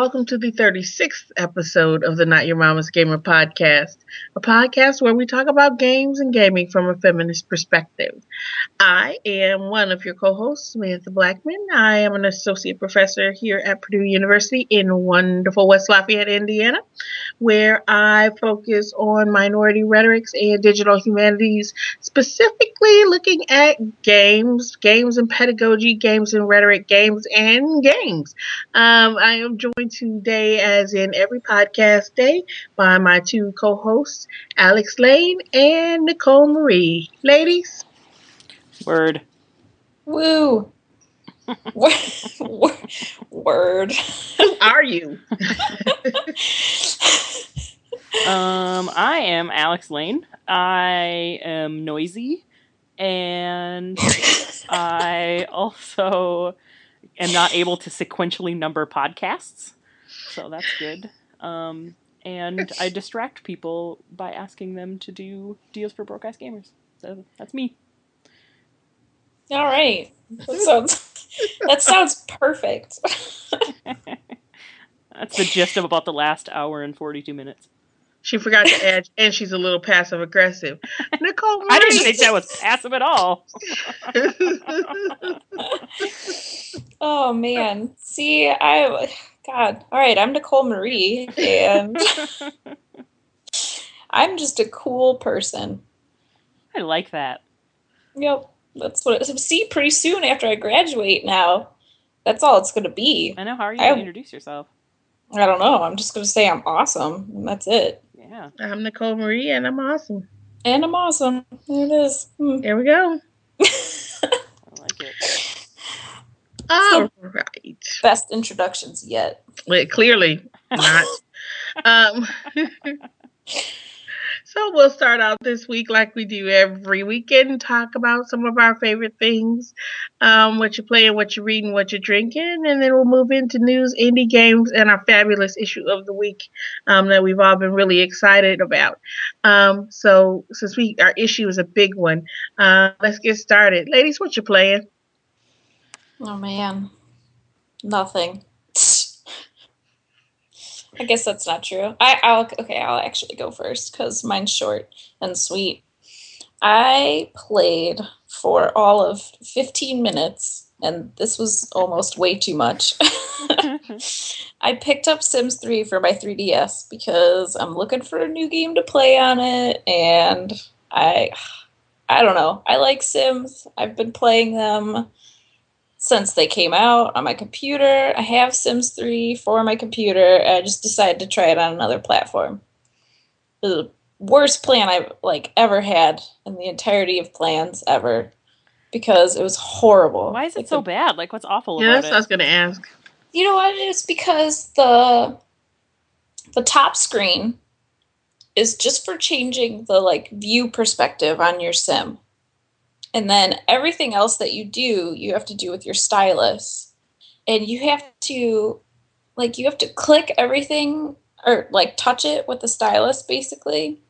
Welcome to the 36th episode of the Not Your Mama's Gamer podcast, a podcast where we talk about games and gaming from a feminist perspective. I am one of your co hosts, Samantha Blackmon. I am an associate professor here at Purdue University in wonderful West Lafayette, Indiana, where I focus on minority rhetorics and digital humanities, specifically looking at games, games and pedagogy, games and rhetoric, games and games. Um, I am joined today, as in every podcast day, by my two co hosts, Alex Layne and Nicole Marie. Ladies? Word. Woo. Word. Who are you? um, I am Alex Layne. I am noisy, and I also am not able to sequentially number podcasts, so that's good. Um, and I distract people by asking them to do deals for broke ass gamers. So that's me. All right, that sounds that sounds perfect. that's the gist of about the last hour and forty two minutes. She forgot to add, and she's a little passive aggressive. Nicole, Marie. I didn't think that was passive at all. oh man, see, I, God, all right, I'm Nicole Marie, and I'm just a cool person. I like that. Yep, that's what. It, see, pretty soon after I graduate, now, that's all it's going to be. I know. How are you going to introduce yourself? I don't know. I'm just going to say I'm awesome, and that's it. Yeah. I'm Nicole Marie, and I'm awesome. And I'm awesome. There it is. Hmm. There we go. I like it. All right. Best introductions yet. Well, clearly not. um, So we'll start out this week like we do every weekend talk about some of our favorite things, um, what you're playing, what you're reading, what you're drinking, and then we'll move into news, indie games, and our fabulous issue of the week um, that we've all been really excited about. Um, so since we our issue is a big one, uh, let's get started, ladies. What you playing? Oh man, nothing. I guess that's not true. I, I'll okay. I'll actually go first because mine's short and sweet. I played for all of 15 minutes, and this was almost way too much. I picked up Sims 3 for my 3DS because I'm looking for a new game to play on it, and I, I don't know. I like Sims. I've been playing them since they came out on my computer. I have Sims 3 for my computer. I just decided to try it on another platform. The worst plan I've like ever had in the entirety of plans ever because it was horrible. Why is it like so bad? Like what's awful yes, about it? I was gonna ask. You know what? It's because the the top screen is just for changing the like view perspective on your sim. And then everything else that you do, you have to do with your stylus. And you have to like you have to click everything or like touch it with the stylus basically.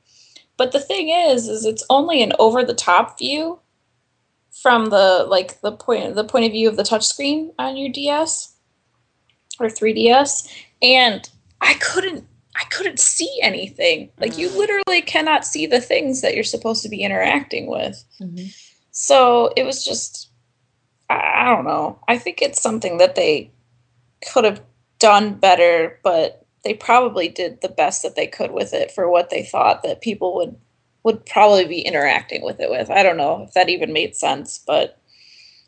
But the thing is is it's only an over the top view from the like the point the point of view of the touchscreen on your DS or 3DS and I couldn't I couldn't see anything. Like you literally cannot see the things that you're supposed to be interacting with. Mm-hmm. So it was just, I don't know. I think it's something that they could have done better, but they probably did the best that they could with it for what they thought that people would would probably be interacting with it with. I don't know if that even made sense, but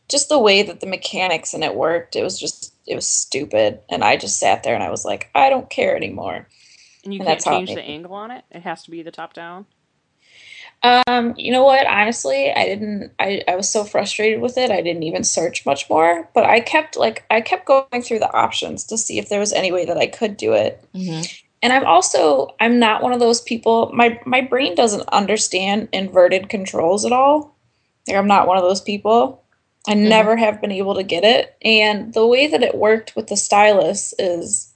just the way that the mechanics in it worked, it was just it was stupid. And I just sat there and I was like, I don't care anymore. And you and can't change the angle on it. It has to be the top down. Um, you know what? Honestly, I didn't. I, I was so frustrated with it. I didn't even search much more. But I kept like I kept going through the options to see if there was any way that I could do it. Mm-hmm. And I'm also I'm not one of those people. My my brain doesn't understand inverted controls at all. Like I'm not one of those people. I mm-hmm. never have been able to get it. And the way that it worked with the stylus is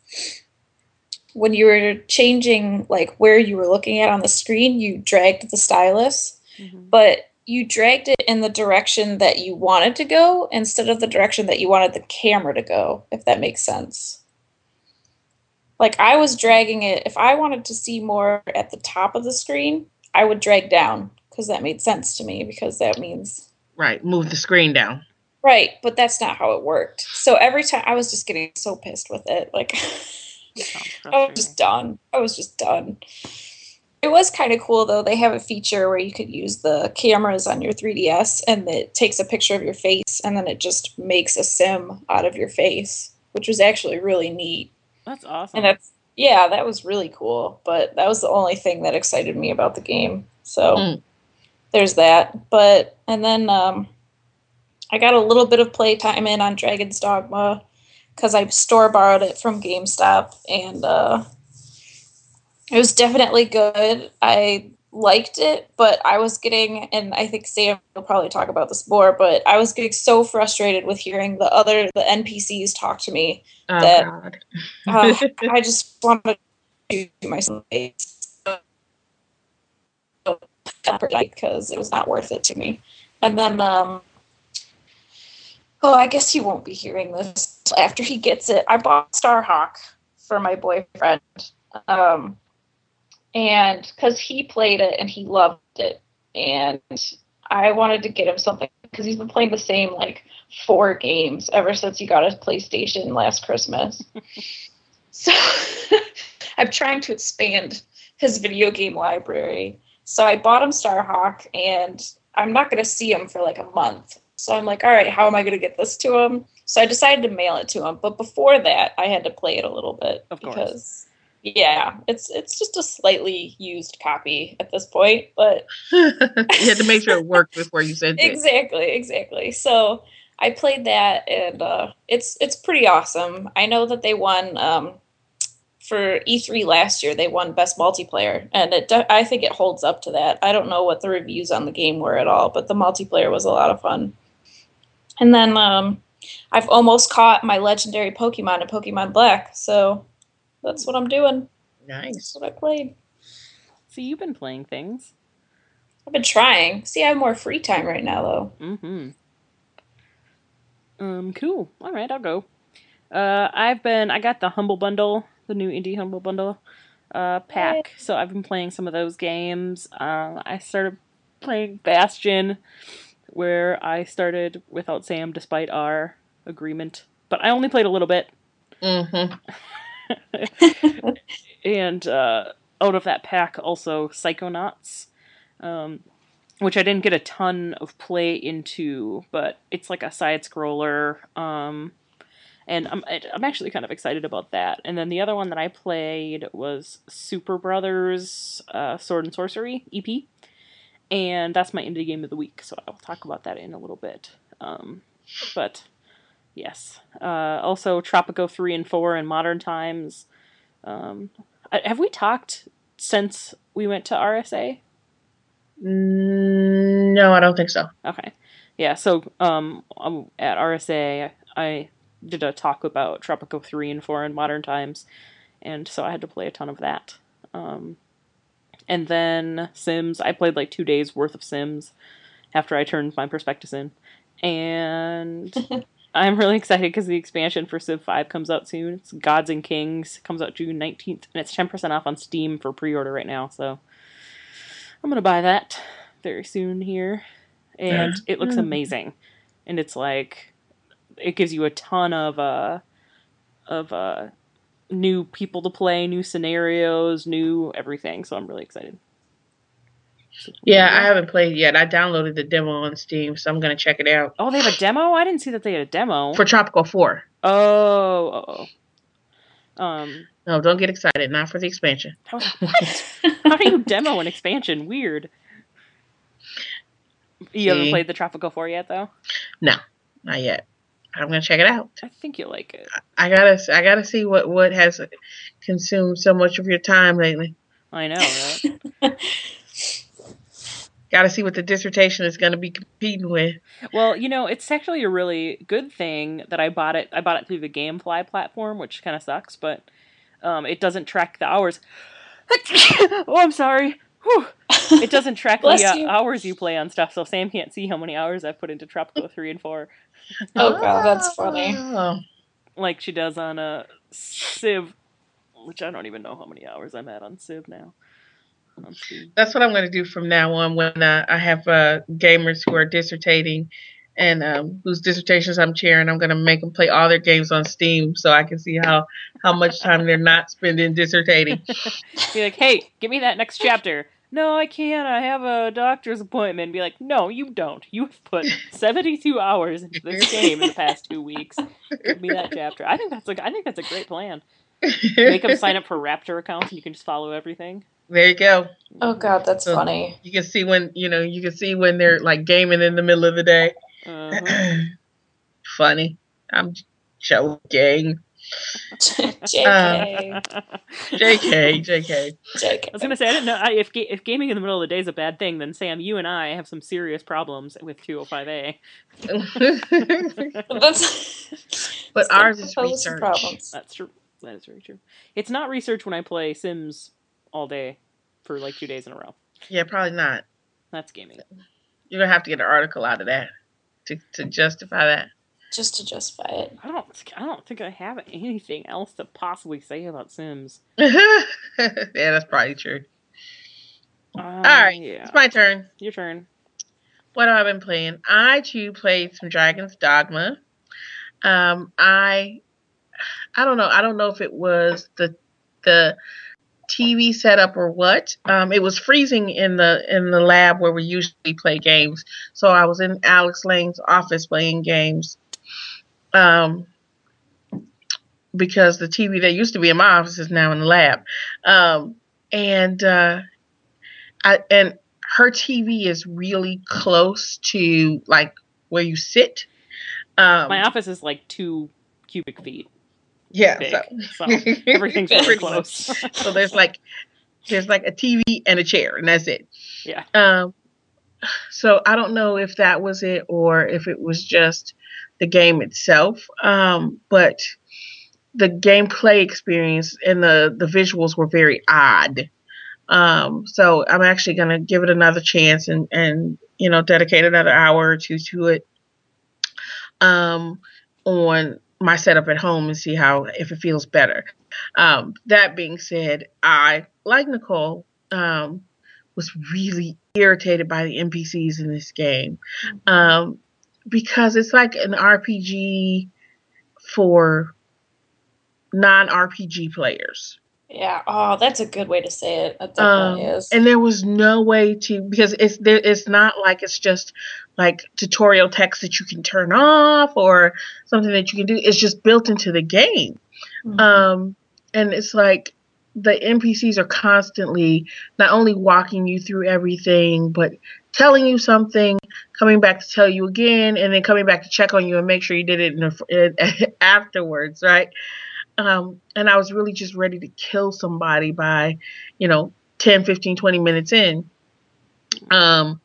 when you were changing like where you were looking at on the screen, you dragged the stylus, mm-hmm. but you dragged it in the direction that you wanted to go instead of the direction that you wanted the camera to go, if that makes sense. Like I was dragging it. If I wanted to see more at the top of the screen, I would drag down because that made sense to me because that means Right. Move the screen down. right. But that's not how it worked. So every time I was just getting so pissed with it. Like I was just done. I was just done. It was kind of cool though. They have a feature where you could use the cameras on your 3DS and it takes a picture of your face and then it just makes a sim out of your face, which was actually really neat. That's awesome. And that's yeah, that was really cool. But that was the only thing that excited me about the game. So Mm. there's that. But and then um, I got a little bit of playtime in on Dragon's Dogma because I store borrowed it from GameStop and uh, it was definitely good. I liked it, but I was getting, and I think Sam will probably talk about this more, but I was getting so frustrated with hearing the other the NPCs talk to me Oh That- God. uh, I just wanted to do myself because it was not worth it to me. And then, um, oh, I guess he won't be hearing this after he gets it. I bought Starhawk for my boyfriend, um, and because he played it and he loved it, and I wanted to get him something because he's been playing the same like four games ever since he got a PlayStation last Christmas. so I'm trying to expand his video game library. So I bought him Starhawk, and I'm not going to see him for like a month. So I'm like, all right, how am I going to get this to him? So I decided to mail it to him. But before that, I had to play it a little bit Of course. because, yeah, it's it's just a slightly used copy at this point. But you had to make sure it worked before you sent it. exactly exactly so i played that and uh, it's it's pretty awesome i know that they won um, for e3 last year they won best multiplayer and it de- i think it holds up to that i don't know what the reviews on the game were at all but the multiplayer was a lot of fun and then um, i've almost caught my legendary pokemon in pokemon black so that's what i'm doing Nice. that's what i played See, you've been playing things. i've been trying see i have more free time right now though Mm-hmm. Um, cool. All right, I'll go. Uh, I've been. I got the Humble Bundle, the new indie Humble Bundle, uh, pack. So I've been playing some of those games. Uh, I started playing Bastion, where I started without Sam, despite our agreement. But I only played a little bit, Mm-hmm. and uh, out of that pack, also Psychonauts, um, which I didn't get a ton of play into, but it's like a side scroller, um, and I'm I'm actually kind of excited about that. And then the other one that I played was Superbrothers uh, Sword and Sworcery EP, and that's my indie game of the week. So I'll talk about that in a little bit. Um, but yes, uh, also Tropico three and four in modern times. Um, I- have we talked since we went to RSA? Mm, No, I don't think so. Okay. Yeah, so um, at RSA, I did a talk about Tropico 3 and 4 in modern times, and so I had to play a ton of that. Um, and then Sims, I played like two days worth of Sims after I turned my prospectus in. And I'm really excited because the expansion for Civ 5 comes out soon. It's Gods and Kings, comes out June 19th, and it's 10% off on Steam for pre order right now, so I'm going to buy that very soon here and it looks Mm. amazing and it's like it gives you a ton of uh of uh new people to play new scenarios new everything so i'm really excited Yeah, I haven't played yet. I downloaded the demo on Steam, so I'm gonna check it out. oh they have a demo i didn't see that they had a demo For Tropico 4. oh oh, oh. um No, don't get excited. Not for the expansion. how, what how do you demo an expansion weird you haven't played the tropico 4 yet though No, Not yet. I'm gonna check it out. i think you'll like it I gotta, I gotta see what what has consumed so much of your time lately. i know right Gotta see what the dissertation is gonna be competing with. Well, you know, it's actually a really good thing that I bought it. I bought it through the GameFly platform, which kind of sucks, but um, it doesn't track the hours. oh, I'm sorry. Whew. It doesn't track the uh, you. hours you play on stuff, so Sam can't see how many hours I've put into Tropico 3 and 4, Oh, God, that's funny. Like she does on a Civ which I don't even know how many hours I'm at on Civ now. On Steam. That's what I'm going to do from now on when uh, I have uh, gamers who are dissertating and um, whose dissertations I'm chairing. I'm going to make them play all their games on Steam so I can see how, how much time they're not spending dissertating. Be like, hey, give me that next chapter. No, I can't. I have a doctor's appointment. Be like, no, you don't. You have put 72 hours into this game in the past two weeks. Give me that chapter. I think that's a, I think that's a great plan. Make them sign up for Raptr accounts, and you can just follow everything. There you go. Oh god, that's So- funny. You can see when you know you can see when they're like gaming in the middle of the day. Uh-huh. Funny. I'm joking. JK. JK, JK. JK. I was gonna say I didn't know I, if ga- if gaming in the middle of the day is a bad thing. Then Sam, you and I have some serious problems with 205A. That's But ours is research. Problems. That's true. That is very true. It's not research when I play Sims all day for like two days in a row. yeah, probably not. That's gaming. You're gonna have to get an article out of that to to justify that. Just to justify it. I don't. I don't think I have anything else to possibly say about Sims. yeah, that's probably true. Uh, All right, Yeah. it's my turn. Your turn. What have I been playing? I too played some Dragon's Dogma. Um, I I don't know. I don't know if it was the the TV setup or what. Um, it was freezing in the in the lab where we usually play games. So I was in Alex Layne's office playing games. Um, because the TV that used to be in my office is now in the lab. Um, and uh, I and her TV is really close to like where you sit. Um, My office is like two cubic feet yeah, big, so so everything's really Pretty close. so there's like there's like a TV and a chair, and that's it. Yeah. Um. So I don't know if that was it or if it was just the game itself. Um. But the gameplay experience and the the visuals were very odd. Um. So I'm actually gonna give it another chance and and you know dedicate another hour or two to it. Um. On my setup at home and see how if it feels better. Um, that being said, I like Nicole um, was really irritated by the NPCs in this game um, because it's like an RPG for non-RPG players. Yeah. Oh, that's a good way to say it. That definitely Um, is. and there was no way to because it's there, it's not like it's just like tutorial text that you can turn off or something that you can do. It's just built into the game. Mhm. Um, and it's like the NPCs are constantly not only walking you through everything, but telling you something, coming back to tell you again, and then coming back to check on you and make sure you did it in a, afterwards, right? Um, and I was really just ready to kill somebody by, you know, 10, 15, 20 minutes in. Um,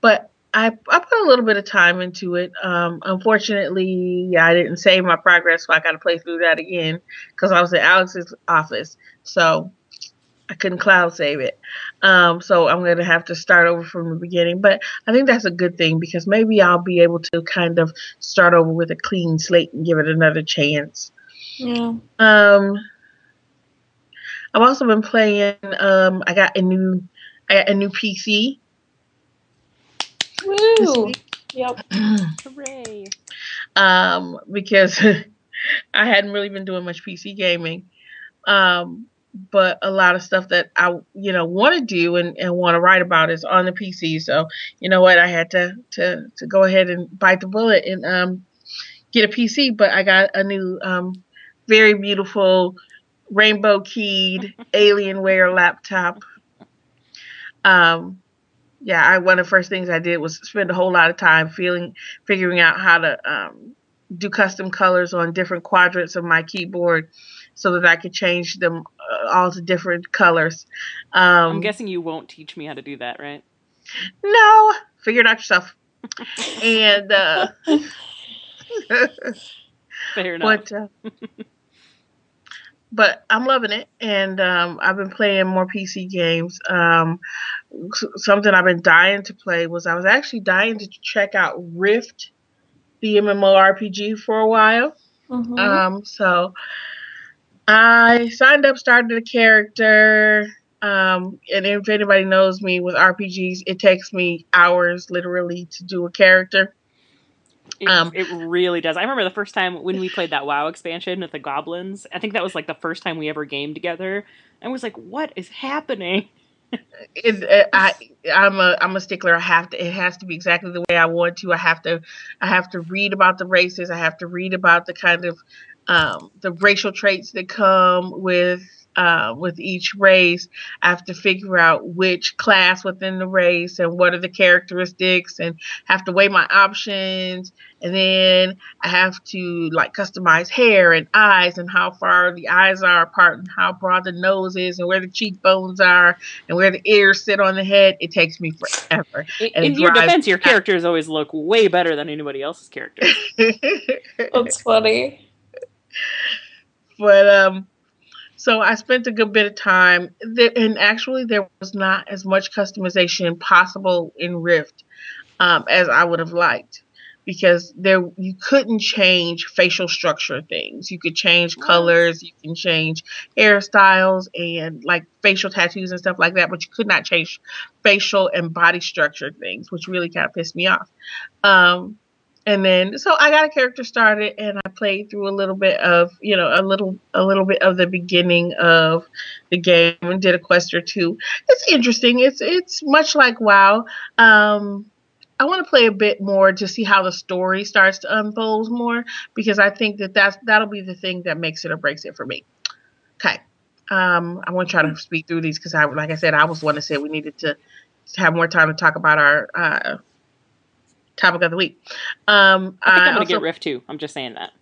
but I, I put a little bit of time into it. Um, unfortunately, I didn't save my progress, so I got to play through that again because I was at Alex's office, so I couldn't cloud save it. Um, so I'm gonna have to start over from the beginning. But I think that's a good thing because maybe I'll be able to kind of start over with a clean slate and give it another chance. yeah. Um, I've also been playing. Um, I got a new, I got a new PC. Woo. Yep. Hooray! um, because I hadn't really been doing much PC gaming. Um, but a lot of stuff that I, you know, want to do and, and want to write about is on the PC. So, you know what, I had to, to, to go ahead and bite the bullet and um, get a PC. But I got a new, um, very beautiful rainbow keyed Alienware laptop. Um, yeah, I one of the first things I did was spend a whole lot of time feeling figuring out how to um, do custom colors on different quadrants of my keyboard so that I could change them uh, all to different colors. Um, I'm guessing you won't teach me how to do that, right? no, figure it out yourself. and uh, Fair enough. but uh, but I'm loving it, and um, I've been playing more PC games. Um, something I've been dying to play was I was actually dying to check out Rift, the MMORPG, for a while. Mhm. Um, so I signed up, started a character. Um, and if anybody knows me with RPGs, it takes me hours literally to do a character. It, um, it really does. I remember the first time when we played that WoW expansion with the goblins. I think that was like the first time we ever gamed together. I was like, "What is happening?" it, it, I I'm a I'm a stickler. I have to. It has to be exactly the way I want to. I have to. I have to read about the races. I have to read about the kind of um, the racial traits that come with uh, with each race. I have to figure out which class within the race and what are the characteristics and have to weigh my options. And then I have to like customize hair and eyes and how far the eyes are apart and how broad the nose is and where the cheekbones are and where the ears sit on the head. It takes me forever. In, in your defense, your characters always look way better than anybody else's characters. That's funny. But um so I spent a good bit of time, there, and actually there was not as much customization possible in Rift um, as I would have liked, because there you couldn't change facial structure things. You could change colors, you can change hairstyles and like facial tattoos and stuff like that, but you could not change facial and body structure things, which really kind of pissed me off. Um, and then so I got a character started and I played through a little bit of you know a little a little bit of the beginning of the game and did a quest or two. It's interesting. It's it's much like WoW. Um, I want to play a bit more to see how the story starts to unfold more because I think that that's that'll be the thing that makes it or breaks it for me. Okay. Um, I want to try to speak through these because I, like I said, I was one that said we needed to have more time to talk about our uh, topic of the week. Um, I think I'm gonna also, get Rift too. I'm just saying that.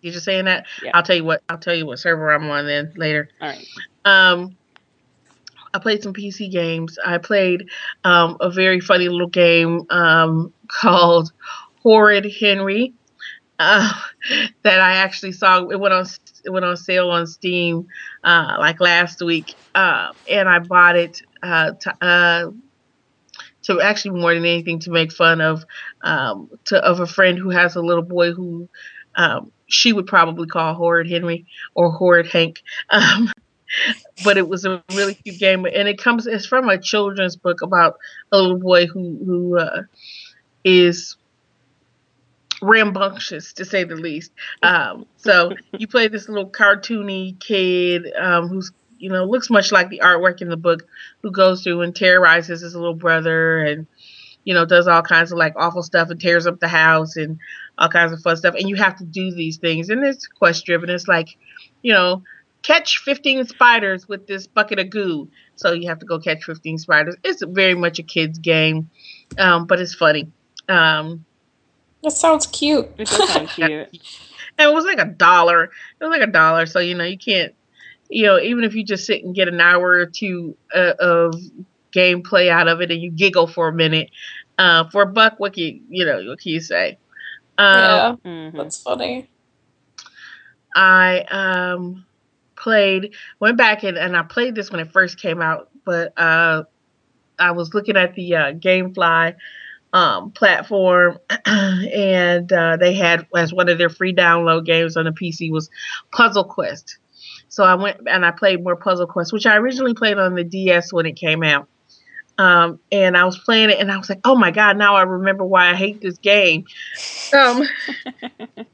You're just saying that. Yeah. I'll tell you what. I'll tell you what server I'm on then later. All right. Um, I played some PC games. I played um, a very funny little game um, called Horrid Henry. Uh, that I actually saw. It went on. It went on sale on Steam uh, like last week, uh, and I bought it uh, to, actually more than anything to make fun of um, to of a friend who has a little boy who um, she would probably call Horrid Henry or Horrid Hank. Um, but it was a really cute game, and it comes it's from a children's book about a little boy who who uh, is rambunctious to say the least. Um, so you play this little cartoony kid um, who's you know, looks much like the artwork in the book, who goes through and terrorizes his little brother and, you know, does all kinds of like awful stuff and tears up the house and all kinds of fun stuff. And you have to do these things. And it's quest driven. It's like, you know, catch 15 spiders with this bucket of goo. So you have to go catch 15 spiders. It's very much a kid's game, um, but it's funny. Um, that sounds cute. It does sound cute. and it was like a dollar. It was like a dollar. So, you know, you can't you know, even if you just sit and get an hour or two uh, of gameplay out of it and you giggle for a minute, uh, for a buck, what can you, you know, what can you say? Um, yeah, mm-hmm. that's funny. I um played, went back and, and I played this when it first came out, but uh, I was looking at the uh, GameFly um, platform, and uh, they had as one of their free download games on the PC was Puzzle Quest. So I went and I played more Puzzle Quest, which I originally played on the DS when it came out. Um, and I was playing it, and I was like, "Oh my god!" Now I remember why I hate this game. Um,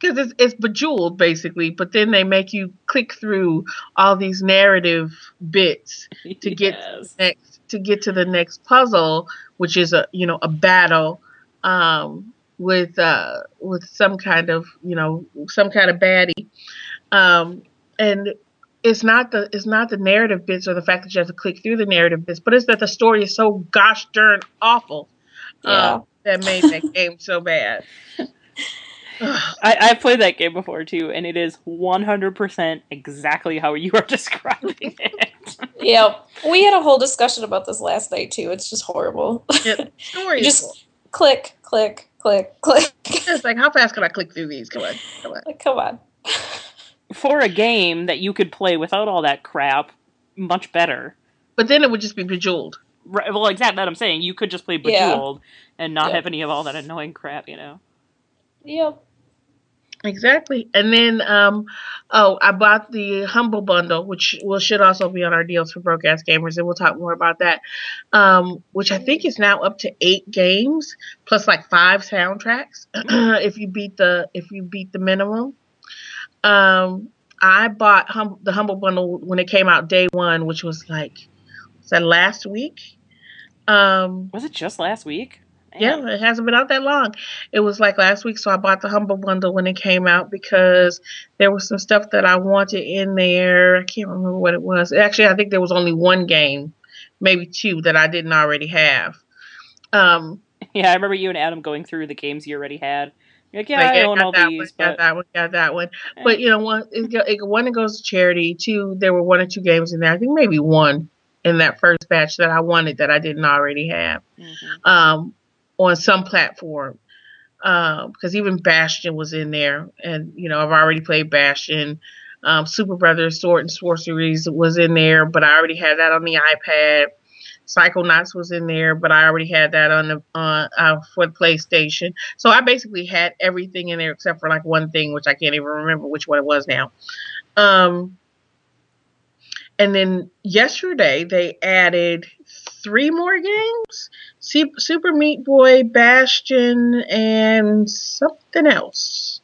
because it's it's bejeweled basically, but then they make you click through all these narrative bits to get yes. to next to get to the next puzzle, which is a you know a battle. Um, with uh, with some kind of you know some kind of baddie, um, and it's not the it's not the narrative bits or the fact that you have to click through the narrative bits, but it's that the story is so gosh darn awful uh, yeah. uh, that made that game so bad. I, I played that game before too, and it is 100% exactly how you are describing it. yep. We had a whole discussion about this last night too. It's just horrible. Yeah, story just click, click, click, click. It's like, how fast can I click through these? Come on, come on. Like, come on. For a game that you could play without all that crap, much better. But then it would just be bejeweled. Right, well, exactly that I'm saying. You could just play bejeweled yeah. and not yep. have any of all that annoying crap, you know. Yep. Exactly. And then um oh, I bought the Humble Bundle, which will should also be on our deals for broke ass gamers, and we'll talk more about that. Um, which I think is now up to eight games plus like five soundtracks if you beat the if you beat the minimum. Um I bought hum- the Humble Bundle when it came out day one, which was like was that last week? Um Was it just last week? yeah, it hasn't been out that long. It was like last week, so I bought the Humble Bundle when it came out because there was some stuff that I wanted in there. I can't remember what it was. Actually, I think there was only one game, maybe two, that I didn't already have. Um, Yeah, I remember you and Adam going through the games you already had. Like, yeah, like, I own got all that these, one, but got that one, got that one. eh. But you know, one, it, it, one it goes to charity. Two, there were one or two games in there. I think maybe one in that first batch that I wanted that I didn't already have. Mhm. um, on some platform. Because even Bastion was in there, and you know I've already played Bastion. Um, Superbrothers Sword and Sworceries was in there, but I already had that on the iPad. Psychonauts was in there, but I already had that on the uh, uh, for the PlayStation. So I basically had everything in there except for like one thing, which I can't even remember which one it was now. Um, and then yesterday they added three more games Super Meat Boy, Bastion, and something else.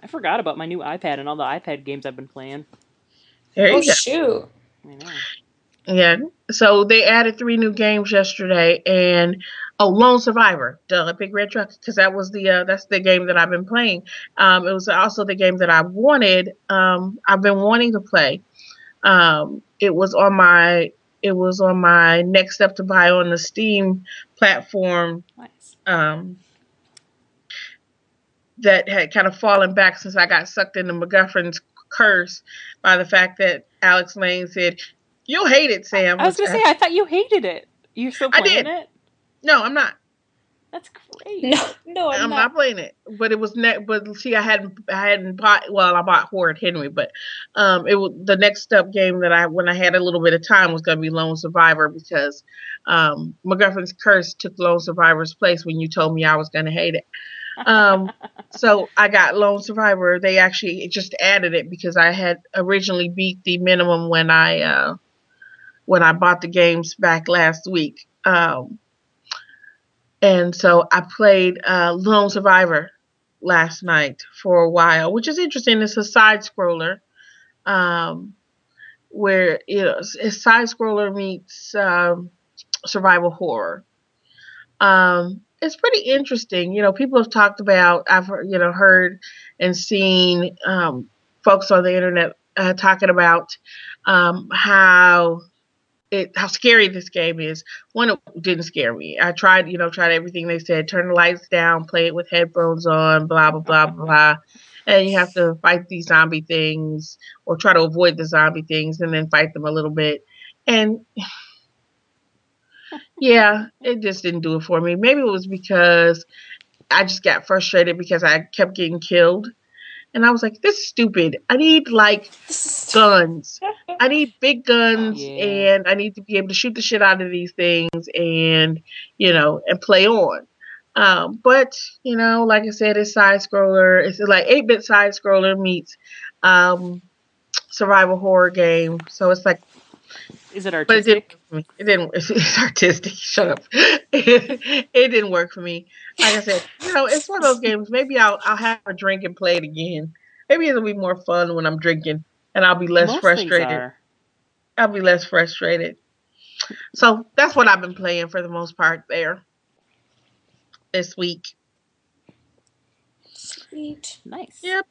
I forgot about my new iPad and all the iPad games I've been playing. There Oh you go. shoot! Yeah. So they added three new games yesterday, and oh, Lone Survivor, duh, Big Red Truck, because that was the uh, that's the game that I've been playing. Um, it was also the game that I wanted. Um, I've been wanting to play. Um, it was on my it was on my next step to buy on the Steam platform. Nice. Um, that had kind of fallen back since I got sucked into MacGuffin's curse by the fact that Alex Layne said, "You'll hate it, Sam." I was gonna say, I thought you hated it. You're still I playing did. it? no, I'm not. That's great. No, no, I'm, I'm, not. not. playing it. But it was ne- But see, I hadn't. I hadn't bought. Well, I bought Horrid Henry, but um, it was the next up game that I when I had a little bit of time was going to be Lone Survivor because um, MacGuffin's curse took Lone Survivor's place when you told me I was going to hate it. Um, so I got Lone Survivor. They actually just added it because I had originally beat the minimum when I uh, when I bought the games back last week. Um, and so I played uh, Lone Survivor last night for a while, which is interesting. It's a side scroller, um, where you know it's, side scroller meets um, survival horror. Um, it's pretty interesting. You know, people have talked about. I've heard, you know heard and seen um, folks on the internet uh, talking about um, how it how scary this game is. One, it didn't scare me. I tried, you know, tried everything they said. Turn the lights down, play it with headphones on, blah blah blah blah. And you have to fight these zombie things or try to avoid the zombie things and then fight them a little bit. And yeah, it just didn't do it for me. Maybe it was because I just got frustrated because I kept getting killed. And I was like, this is stupid. I need like guns. I need big guns Yeah. and I need to be able to shoot the shit out of these things and, you know, and play on. Um, but, you know, like I said, it's side scroller. It's like 8 bit side scroller meets um, survival horror game. So it's like, Is it but it didn't artistic? work for me. It didn't, it's, it's artistic. Shut up. it didn't work for me. Like I said, you know, it's one of those games. Maybe I'll, I'll have a drink and play it again. Maybe it'll be more fun when I'm drinking and I'll be less Most frustrated. I'll be less frustrated. So that's what I've been playing for the most part there this week. Sweet. Nice. Yep.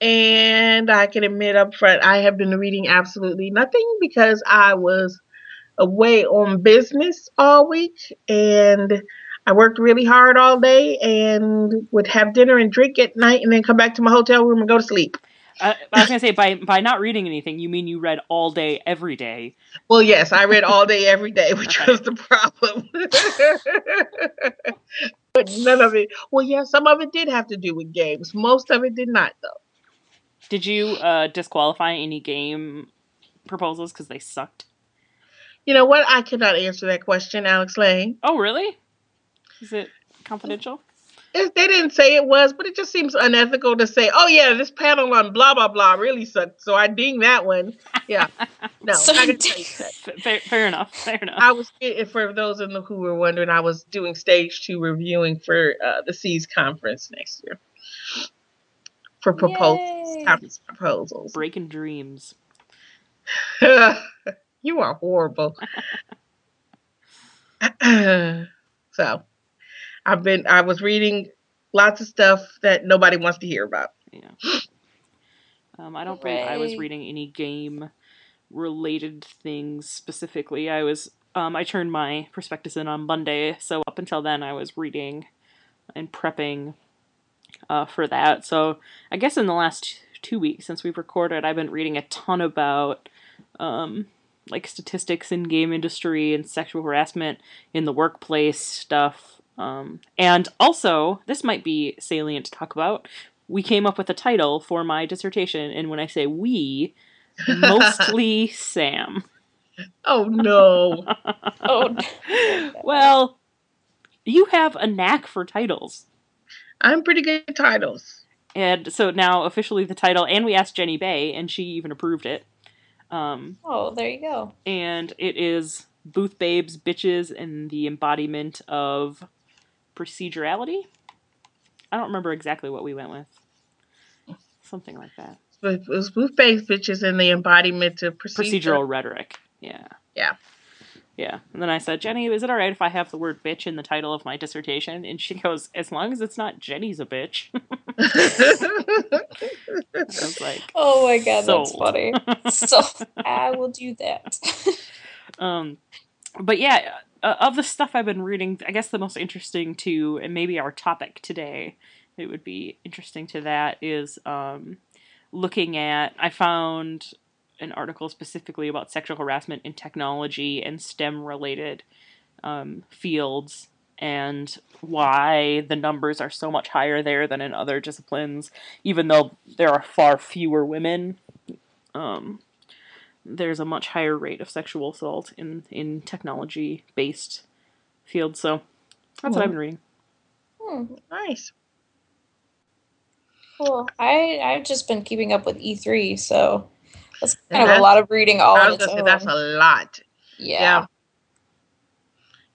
And I can admit up front, I have been reading absolutely nothing because I was away on business all week and I worked really hard all day and would have dinner and drink at night and then come back to my hotel room and go to sleep. Uh, I was gonna say by by not reading anything, you mean you read all day, every day. Well, yes, I read all day, every day, which Okay. was the problem. but none of it. Well, yeah, some of it did have to do with games. Most of it did not, though. Did you uh, disqualify any game proposals because they sucked? You know what? I cannot answer that question, Alex Layne. Oh, really? Is it confidential? it, they didn't say it was, but it just seems unethical to say, "Oh yeah, this panel on blah blah blah really sucked." So I ding that one. Yeah, no, So I can ding- tell you that. F- Fair, fair enough. Fair enough. I was for those in the who were wondering, I was doing stage two reviewing for uh, the Seas conference next year for proposals, Yay. conference proposals. Breaking dreams. you are horrible. so, I've been I was reading lots of stuff that nobody wants to hear about. Yeah. Um, I don't believe I was reading any game related things specifically. I was um, I turned my prospectus in on Monday, so up until then I was reading and prepping uh, for that. So I guess in the last two weeks since we've recorded, I've been reading a ton about um, like statistics in game industry and sexual harassment in the workplace stuff. Um, and also, this might be salient to talk about. We came up with a title for my dissertation, and when I say we, mostly Sam. Oh no. Oh, well, you have a knack for titles. I'm pretty good at titles. And so now officially the title, and we asked Jenny Bay, and she even approved it. Um, oh, there you go. and it is Booth Babes, Bitches, and the embodiment of procedurality. I don't remember exactly what we went with. Something like that. But it was booth based bitches in the embodiment of procedure. Procedural rhetoric. Yeah. Yeah. Yeah. And then I said, Jenny, is it alright if I have the word bitch in the title of my dissertation? And she goes, as long as it's not Jenny's a bitch. I was like, Oh my god, that's funny. So I will do that. Um, but yeah, uh, of the stuff I've been reading, I guess the most interesting to, and maybe our topic today, it would be interesting to that is um, looking at. I found an article specifically about sexual harassment in technology and STEM related um, fields and why the numbers are so much higher there than in other disciplines, even though there are far fewer women. Um, there's a much higher rate of sexual assault in in technology based fields. So that's what I've been reading. Hmm, nice. cool. I I've just been keeping up with E3, so that's kind of a lot of reading all I on was gonna say own. that's a lot. yeah. Yeah.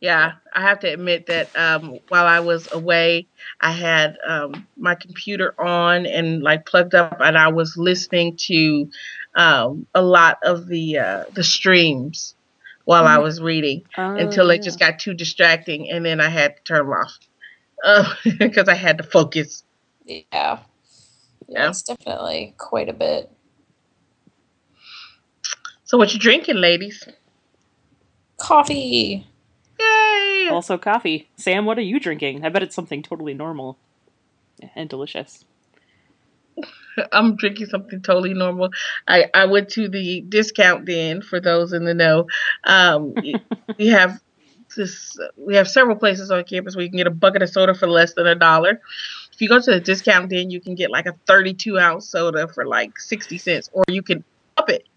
Yeah, I have to admit that um, while I was away, I had um, my computer on and like plugged up, and I was listening to um, a lot of the uh, the streams while I Mhm. was reading Oh, until it just got too distracting, and then I had to turn them off because I had to focus. Yeah. Yeah, Yeah. it's definitely quite a bit. So, what you drinking, ladies? Coffee. Yay! also coffee. Sam, what are you drinking? I bet it's something totally normal and delicious. I'm drinking something totally normal. I, I went to the discount den for those in the know. Um, we have this. We have several places on campus where you can get a bucket of soda for less than a dollar. If you go to the discount den, you can get like a 32 ounce soda for like 60 cents, or you can up it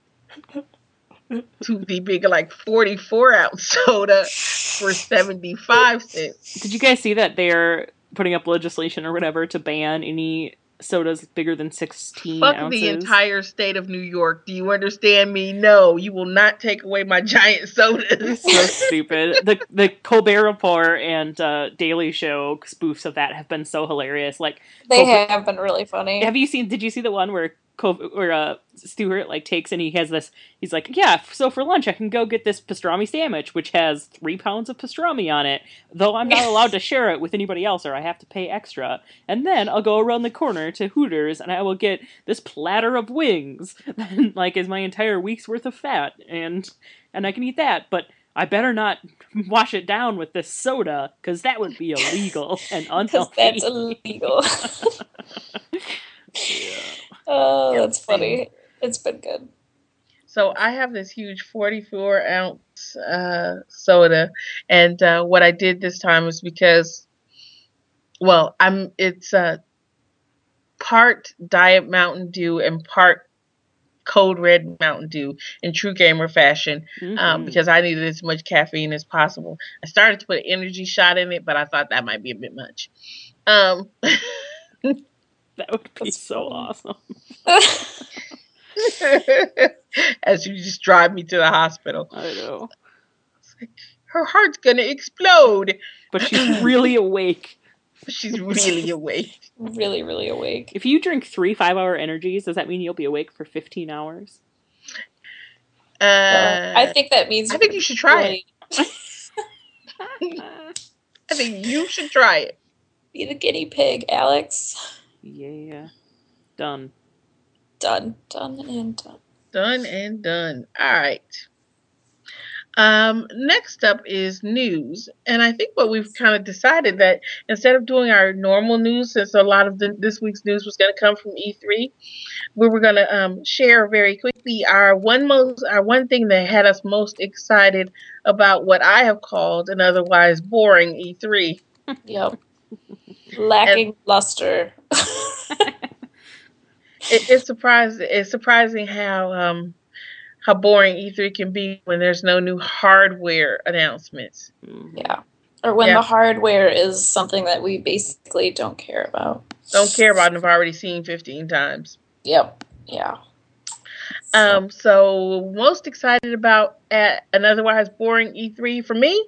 to the bigger like 44 ounce soda for 75 cents. Did you guys see that they're putting up legislation or whatever to ban any sodas bigger than 16 Fuck ounces? the entire state of New York. Do you understand me? No, you will not take away my giant sodas. so stupid. The the Colbert Report and uh, Daily Show spoofs of that have been so hilarious. Like, They Coffee. have been really funny. have you seen? Did you see the one where Col- where uh, Stewart like takes and he has this? He's like, yeah. So for lunch, I can go get this pastrami sandwich, which has three pounds of pastrami on it. Though I'm not allowed to share it with anybody else, or I have to pay extra. And then I'll go around the corner to Hooters and I will get this platter of wings, that like is my entire week's worth of fat, and and I can eat that, but. I better not wash it down with this soda because that would be illegal and Because unhealthy. that's illegal. Oh, that's funny. It's been good. So I have this huge 44 ounce uh, soda, and uh, what I did this time is because, well, I'm it's uh, part Diet Mountain Dew and part Code Red Mountain Dew in true gamer fashion um, Mhm. because I needed as much caffeine as possible. I started to put an energy shot in it, but I thought that might be a bit much. Um, That would be That's so funny. awesome. as you just drive me to the hospital. I know. Her heart's gonna explode. But she's really awake. She's really awake. really, really awake. If you drink three five hour energies, does that mean you'll be awake for 15 hours? Uh, Well, I think that means I think you should try it. I think you should try it. Be the guinea pig, Alex. Yeah. Done. Done, done, and done. Done and done. All right. Um, next up is news, and I think what we've kind of decided that instead of doing our normal news, since a lot of the, this week's news was going to come from E3, we were going to um, share very quickly our one most our one thing that had us most excited about what I have called an otherwise boring E E3. Yep. Lacking luster. It, it's surprising. It's surprising how um, how boring E3 can be when there's no new hardware announcements. Mhm. yeah. Or when Yeah. the hardware is something that we basically don't care about. Don't care about and have already seen 15 times. Yep. Yeah. Um, so most excited about at an otherwise boring E3 for me.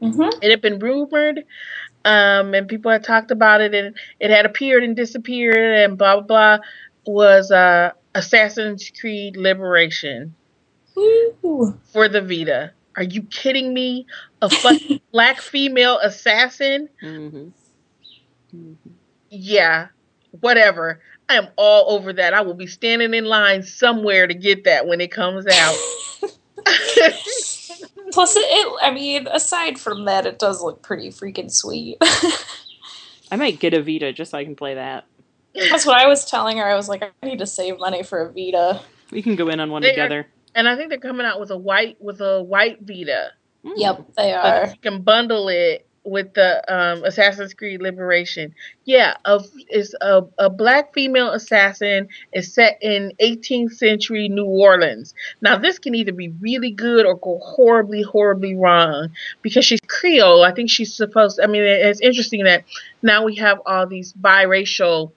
hmm It had been rumored, um, and people had talked about it, and it had appeared and disappeared, and blah blah blah. Was uh, Assassin's Creed Liberation Woo. for the Vita? Are you kidding me? A fucking black female assassin? Mhm. Mhm. Yeah, whatever. I am all over that. I will be standing in line somewhere to get that when it comes out. Plus, it, it, I mean, aside from that, it does look pretty freaking sweet. I might get a Vita just so I can play that. That's what I was telling her. I was like, I need to save money for a Vita. We can go in on one They are- together. and I think they're coming out with a white with a white Vita. Mm. Yep, they So are. you can bundle it with the um, Assassin's Creed Liberation. Yeah, a, is a, a black female assassin is set in 18th century New Orleans. Now this can either be really good or go horribly, horribly wrong because she's Creole. I think she's supposed. I mean, it's interesting that now we have all these biracial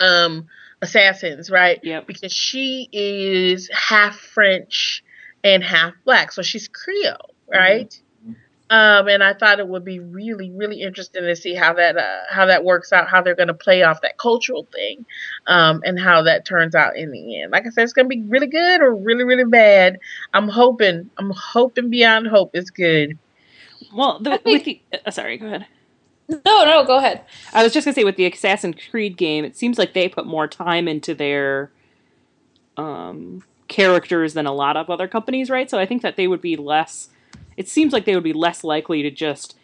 um, assassins, right? Yep. because she is half French and half black, so she's Creole, right? Um, and I thought it would be really, really interesting to see how that uh, how that works out, how they're going to play off that cultural thing, um, and how that turns out in the end. Like I said, it's going to be really good or really, really bad. I'm hoping, I'm hoping beyond hope it's good. Well, the, think- with the uh, sorry, go ahead. No, no, go ahead. I was just gonna say with the Assassin's Creed game, it seems like they put more time into their um, characters than a lot of other companies, right? So I think that they would be less. It seems like they would be less likely to just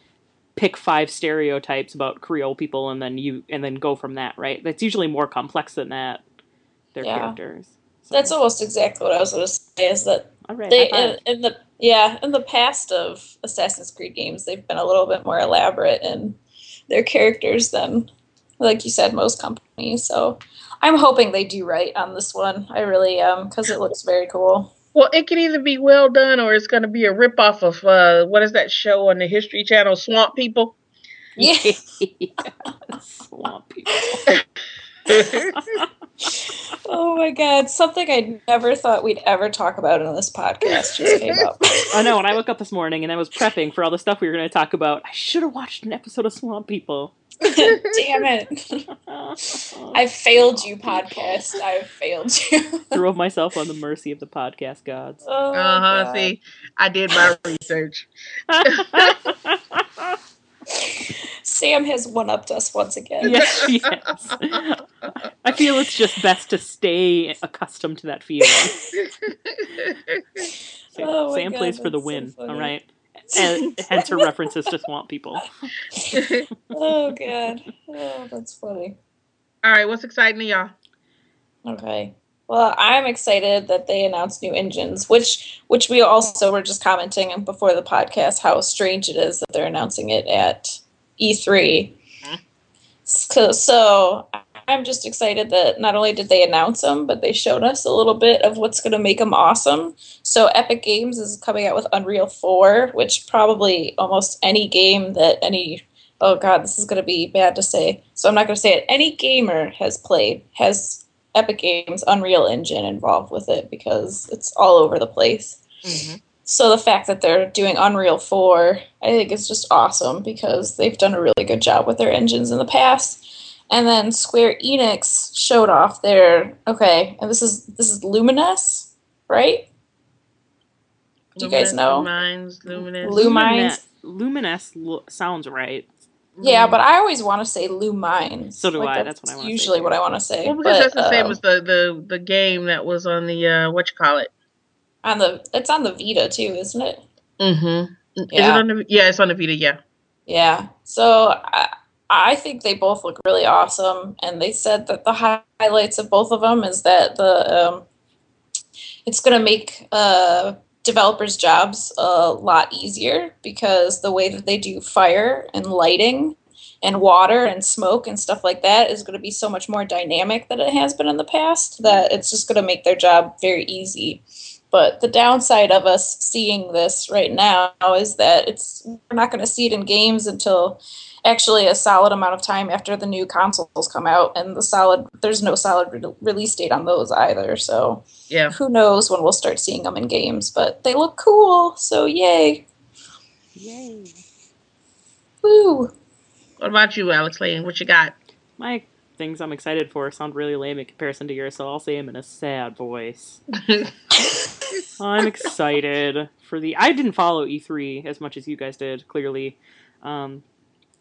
pick five stereotypes about Creole people and then you and then go from that, right? That's usually more complex than that. Their Yeah. characters. So, That's almost exactly what I was going to say. Is that right. they in, in the yeah in the past of Assassin's Creed games, they've been a little bit more elaborate in their characters than, like you said, most companies. So I'm hoping they do right on this one. I really um, am because it looks very cool. Well, it can either be well done or it's going to be a ripoff of uh, what is that show on the History Channel, Swamp People. Yeah. Swamp people. Oh my god, something I never thought we'd ever talk about in this podcast just came up. I know. When I woke up this morning and I was prepping for all the stuff we were going to talk about, I should have watched an episode of Swamp People. Damn it. I failed you, podcast. I failed you. Threw myself on the mercy of the podcast gods. Oh, Uh huh. God. See, I did my research. Sam has one upped us once again. yes, yes. I feel it's just best to stay accustomed to that feeling. Oh my Sam God, plays for the that's so win, all right? And hence her references to Swamp People. Oh god. Oh, that's funny. All right, what's exciting to y'all? Okay. Well, I'm excited that they announced new engines, which which we also were just commenting before the podcast how strange it is that they're announcing it at E3. Mhm. So, so I'm just excited that not only did they announce them, but they showed us a little bit of what's going to make them awesome. So Epic Games is coming out with Unreal 4, which probably almost any game that any oh god, this is going to be bad to say, so I'm not going to say it. Any gamer has played has Epic Games Unreal Engine involved with it because it's all over the place. Mm-hmm. So the fact that they're doing Unreal 4, I think is just awesome because they've done a really good job with their engines in the past. And then Square Enix showed off their okay, and this is this is Luminous, right? Do you guys know? Lumines, Luminous. Lu- Lumines. Luminous l- sounds right. Yeah, but I always want to say Lumines. So do I, that's what I wanna say, Usually what I want to say. well, because but, that's the same um, as the, the the game that was on the uh, what you call it. on the it's on the Vita too, isn't it? Mm-hmm. Is it Yeah. on the? Yeah, it's on the Vita. Yeah. Yeah. So I, I think they both look really awesome, and they said that the highlights of both of them is that the um, it's going to make uh, developers' jobs a lot easier because the way that they do fire and lighting and water and smoke and stuff like that is going to be so much more dynamic than it has been in the past that it's just going to make their job very easy. But the downside of us seeing this right now is that it's we're not going to see it in games until actually a solid amount of time after the new consoles come out, and the solid there's no solid re- release date on those either. So Yeah. who knows when we'll start seeing them in games? But they look cool, so yay! Yay. Woo! What about you, Alex Layne? What you got? My things I'm excited for sound really lame in comparison to yours, so I'll say them in a sad voice. I'm excited for the. I didn't follow E3 as much as you guys did, clearly, um,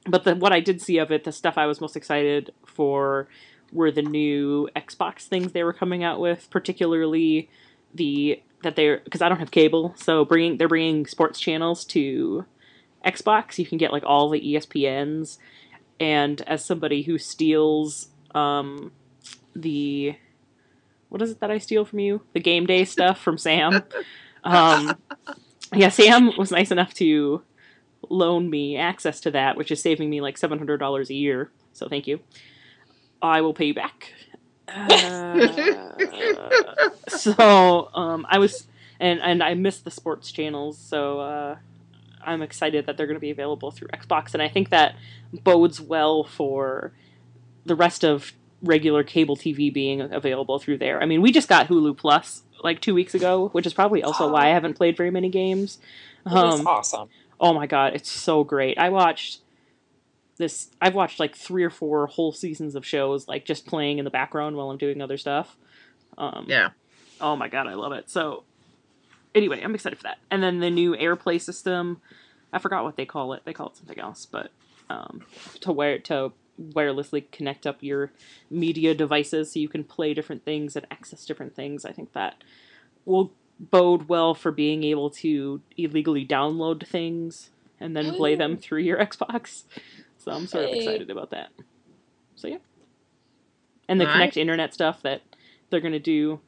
but the what I did see of it, the stuff I was most excited for were the new Xbox things they were coming out with, particularly the that they're because I don't have cable, so bringing they're bringing sports channels to Xbox. You can get like all the ESPNs, and as somebody who steals um, the what is it that I steal from you? The game day stuff from Sam. Um, yeah, Sam was nice enough to loan me access to that, which is saving me like seven hundred dollars a year. So thank you. I will pay you back. Uh, so um, I was, and and I missed the sports channels, so uh, I'm excited that they're going to be available through Xbox, and I think that bodes well for the rest of regular cable TV being available through there. I mean, we just got Hulu Plus like two weeks ago, which is probably also why I haven't played very many games. Um, awesome. Oh my god, it's so great. I watched this. I've watched like three or four whole seasons of shows, like just playing in the background while I'm doing other stuff. Um, yeah. Oh my god, I love it. So, anyway, I'm excited for that. And then the new AirPlay system. I forgot what they call it. They call it something else, but um, to wire to wirelessly connect up your media devices so you can play different things and access different things. I think that will bode well for being able to illegally download things and then play them oh. through your Xbox. So I'm sort of Hey. excited about that. So yeah. And the Nice. Kinect Internet stuff that they're going to do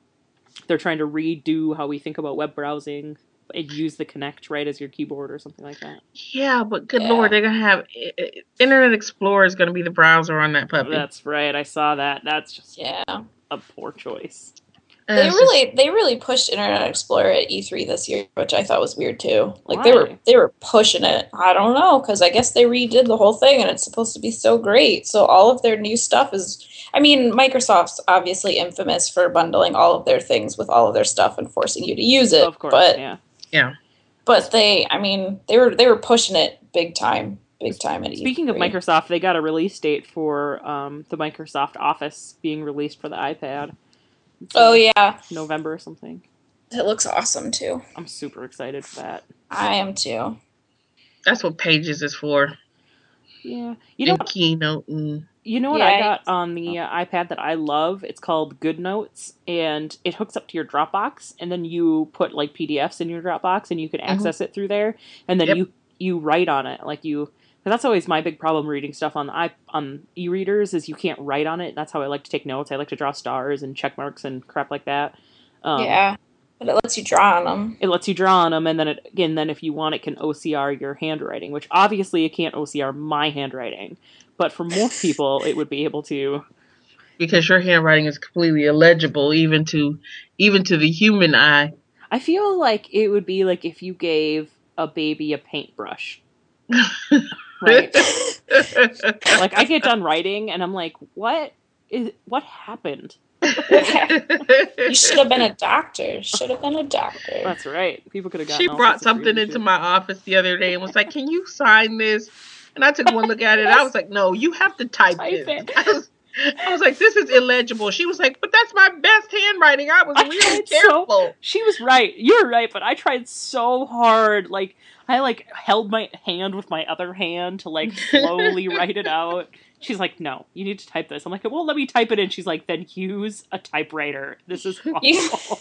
they're trying to redo how we think about web browsing and use the Kinect right as your keyboard or something like that. Yeah, but good Yeah. lord, they're gonna have i- i- Internet Explorer is gonna be the browser on that puppy. That's right. I saw that. That's just Yeah. a poor choice. And They it's just- really they really pushed Internet Explorer at E3 this year, which I thought was weird too. Like they were they were pushing it. I don't know because I guess they redid the whole thing and it's supposed to be so great. So all of their new stuff is. I mean, Microsoft's obviously infamous for bundling all of their things with all of their stuff and forcing you to use it. of course, but yeah. yeah. but they, I mean, they were they were pushing it big time, big time at Speaking of E3. Microsoft, they got a release date for um, the Microsoft Office being released for the iPad. It's Oh in yeah, November or something. it looks awesome too. I'm super excited for that. I am too. That's what Pages is for. Yeah, you know, and Keynote and you know what I Yeah, got on the uh, iPad that I love. It's called GoodNotes, and it hooks up to your Dropbox, and then you put like PDFs in your Dropbox, and you can access it through there, and then Yep. you you write on it like you. 'Cause that's always my big problem reading stuff on i on e-readers is you can't write on it. That's how I like to take notes. I like to draw stars and check marks and crap like that. Um, yeah, but it lets you draw on them. it lets you draw on them and then it again then if you want it can ocr your handwriting which obviously it can't ocr my handwriting but for most people it would be able to because your handwriting is completely illegible even to even to the human eye. i feel like it would be like if you gave a baby a paintbrush right like I get done writing and I'm like, what is what happened? You should have been a doctor. Should have been a doctor. That's right. People could have gotten. she brought something into shit. my office the other day and was like, "Can you sign this?" And I took one look at it. I was like, "No, you have to type, Type this." it. I was, I was like, "This is illegible." She was like, "But that's my best handwriting." I was I really tried so- careful. She was right. You're right, but I tried so hard. Like I like held my hand with my other hand to like slowly write it out. She's like, "No, you need to type this." I'm like, "Well, let me type it in." She's like, "Then use a typewriter. This is awful."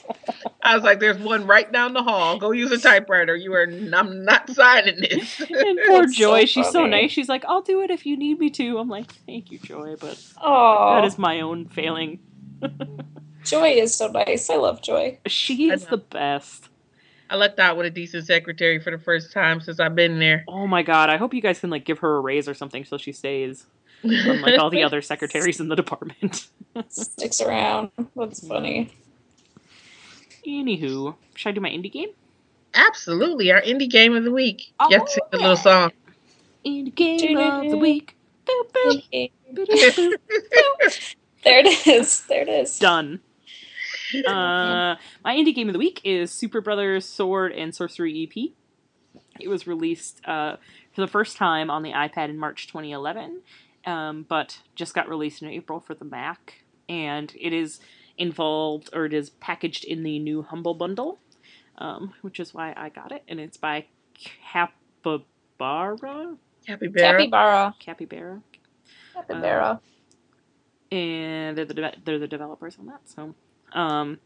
I was like, "There's one right down the hall. Go use a typewriter. You are. I'm not signing this." and poor That's so Joy, she's so nice. She's like, "I'll do it if you need me to." I'm like, "Thank you, Joy," but Oh, that is my own failing. Joy is so nice. I love Joy. She is the best. I lucked out with a decent secretary for the first time since I've been there. Oh my god! I hope you guys can like give her a raise or something so she stays, unlike all the other secretaries in the department. Sticks around. That's funny. Anywho, should I do my indie game? Absolutely, our indie game of the week. Oh, you have to sing the little song. Indie game of the week. There it is. There it is. Done. Uh, my indie game of the week is Superbrothers Sword and Sworcery EP. It was released uh, for the first time on the iPad in March 2011, um, but just got released in April for the Mac. And it is involved, or it is packaged in the new Humble Bundle, um, which is why I got it. And it's by Capybara? Capybara. Capybara. Capybara. Capybara. and they're the de- they're the developers on that. So, um,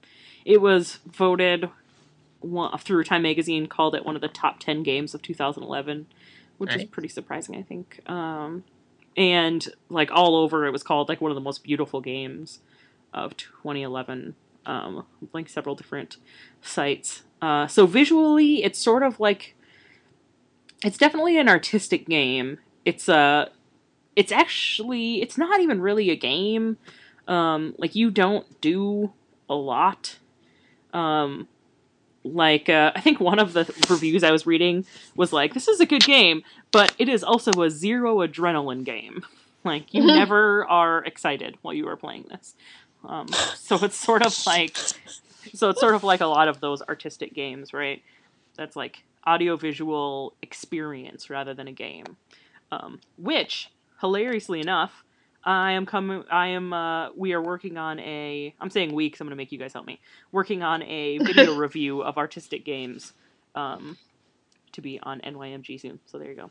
it was voted one, through Time Magazine called it one of the top ten games of 2011, which is pretty surprising, I think. Um, and like all over, it was called like one of the most beautiful games of 2011. Um, like several different sites. Uh, so visually, it's sort of like it's definitely an artistic game. It's a it's actually it's not even really a game um like you don't do a lot um like uh, i think one of the reviews i was reading was like this is a good game but it is also a zero adrenaline game like you Mhm. never are excited while you are playing this um so it's sort of like so it's sort of like a lot of those artistic games right? That's like audiovisual experience rather than a game. Um, which hilariously enough i am coming i am uh, we are working on a i'm saying we because i'm going to make you guys help me working on a video review of artistic games um, to be on nymg soon. So there you go.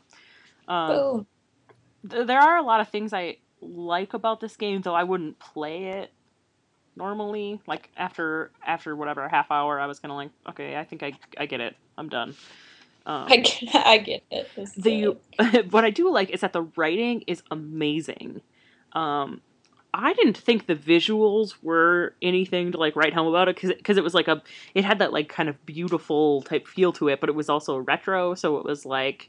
Um, Boom. th- there are a lot of things I like about this game, though I wouldn't play it normally. Like after after whatever a half hour, I was kind of like, okay, I think I I get it. I'm done. Um, I get, I get it. This the what I do like is that the writing is amazing. Um, I didn't think the visuals were anything to like write home about it because it was like a it had that like kind of beautiful type feel to it, but it was also retro, so it was like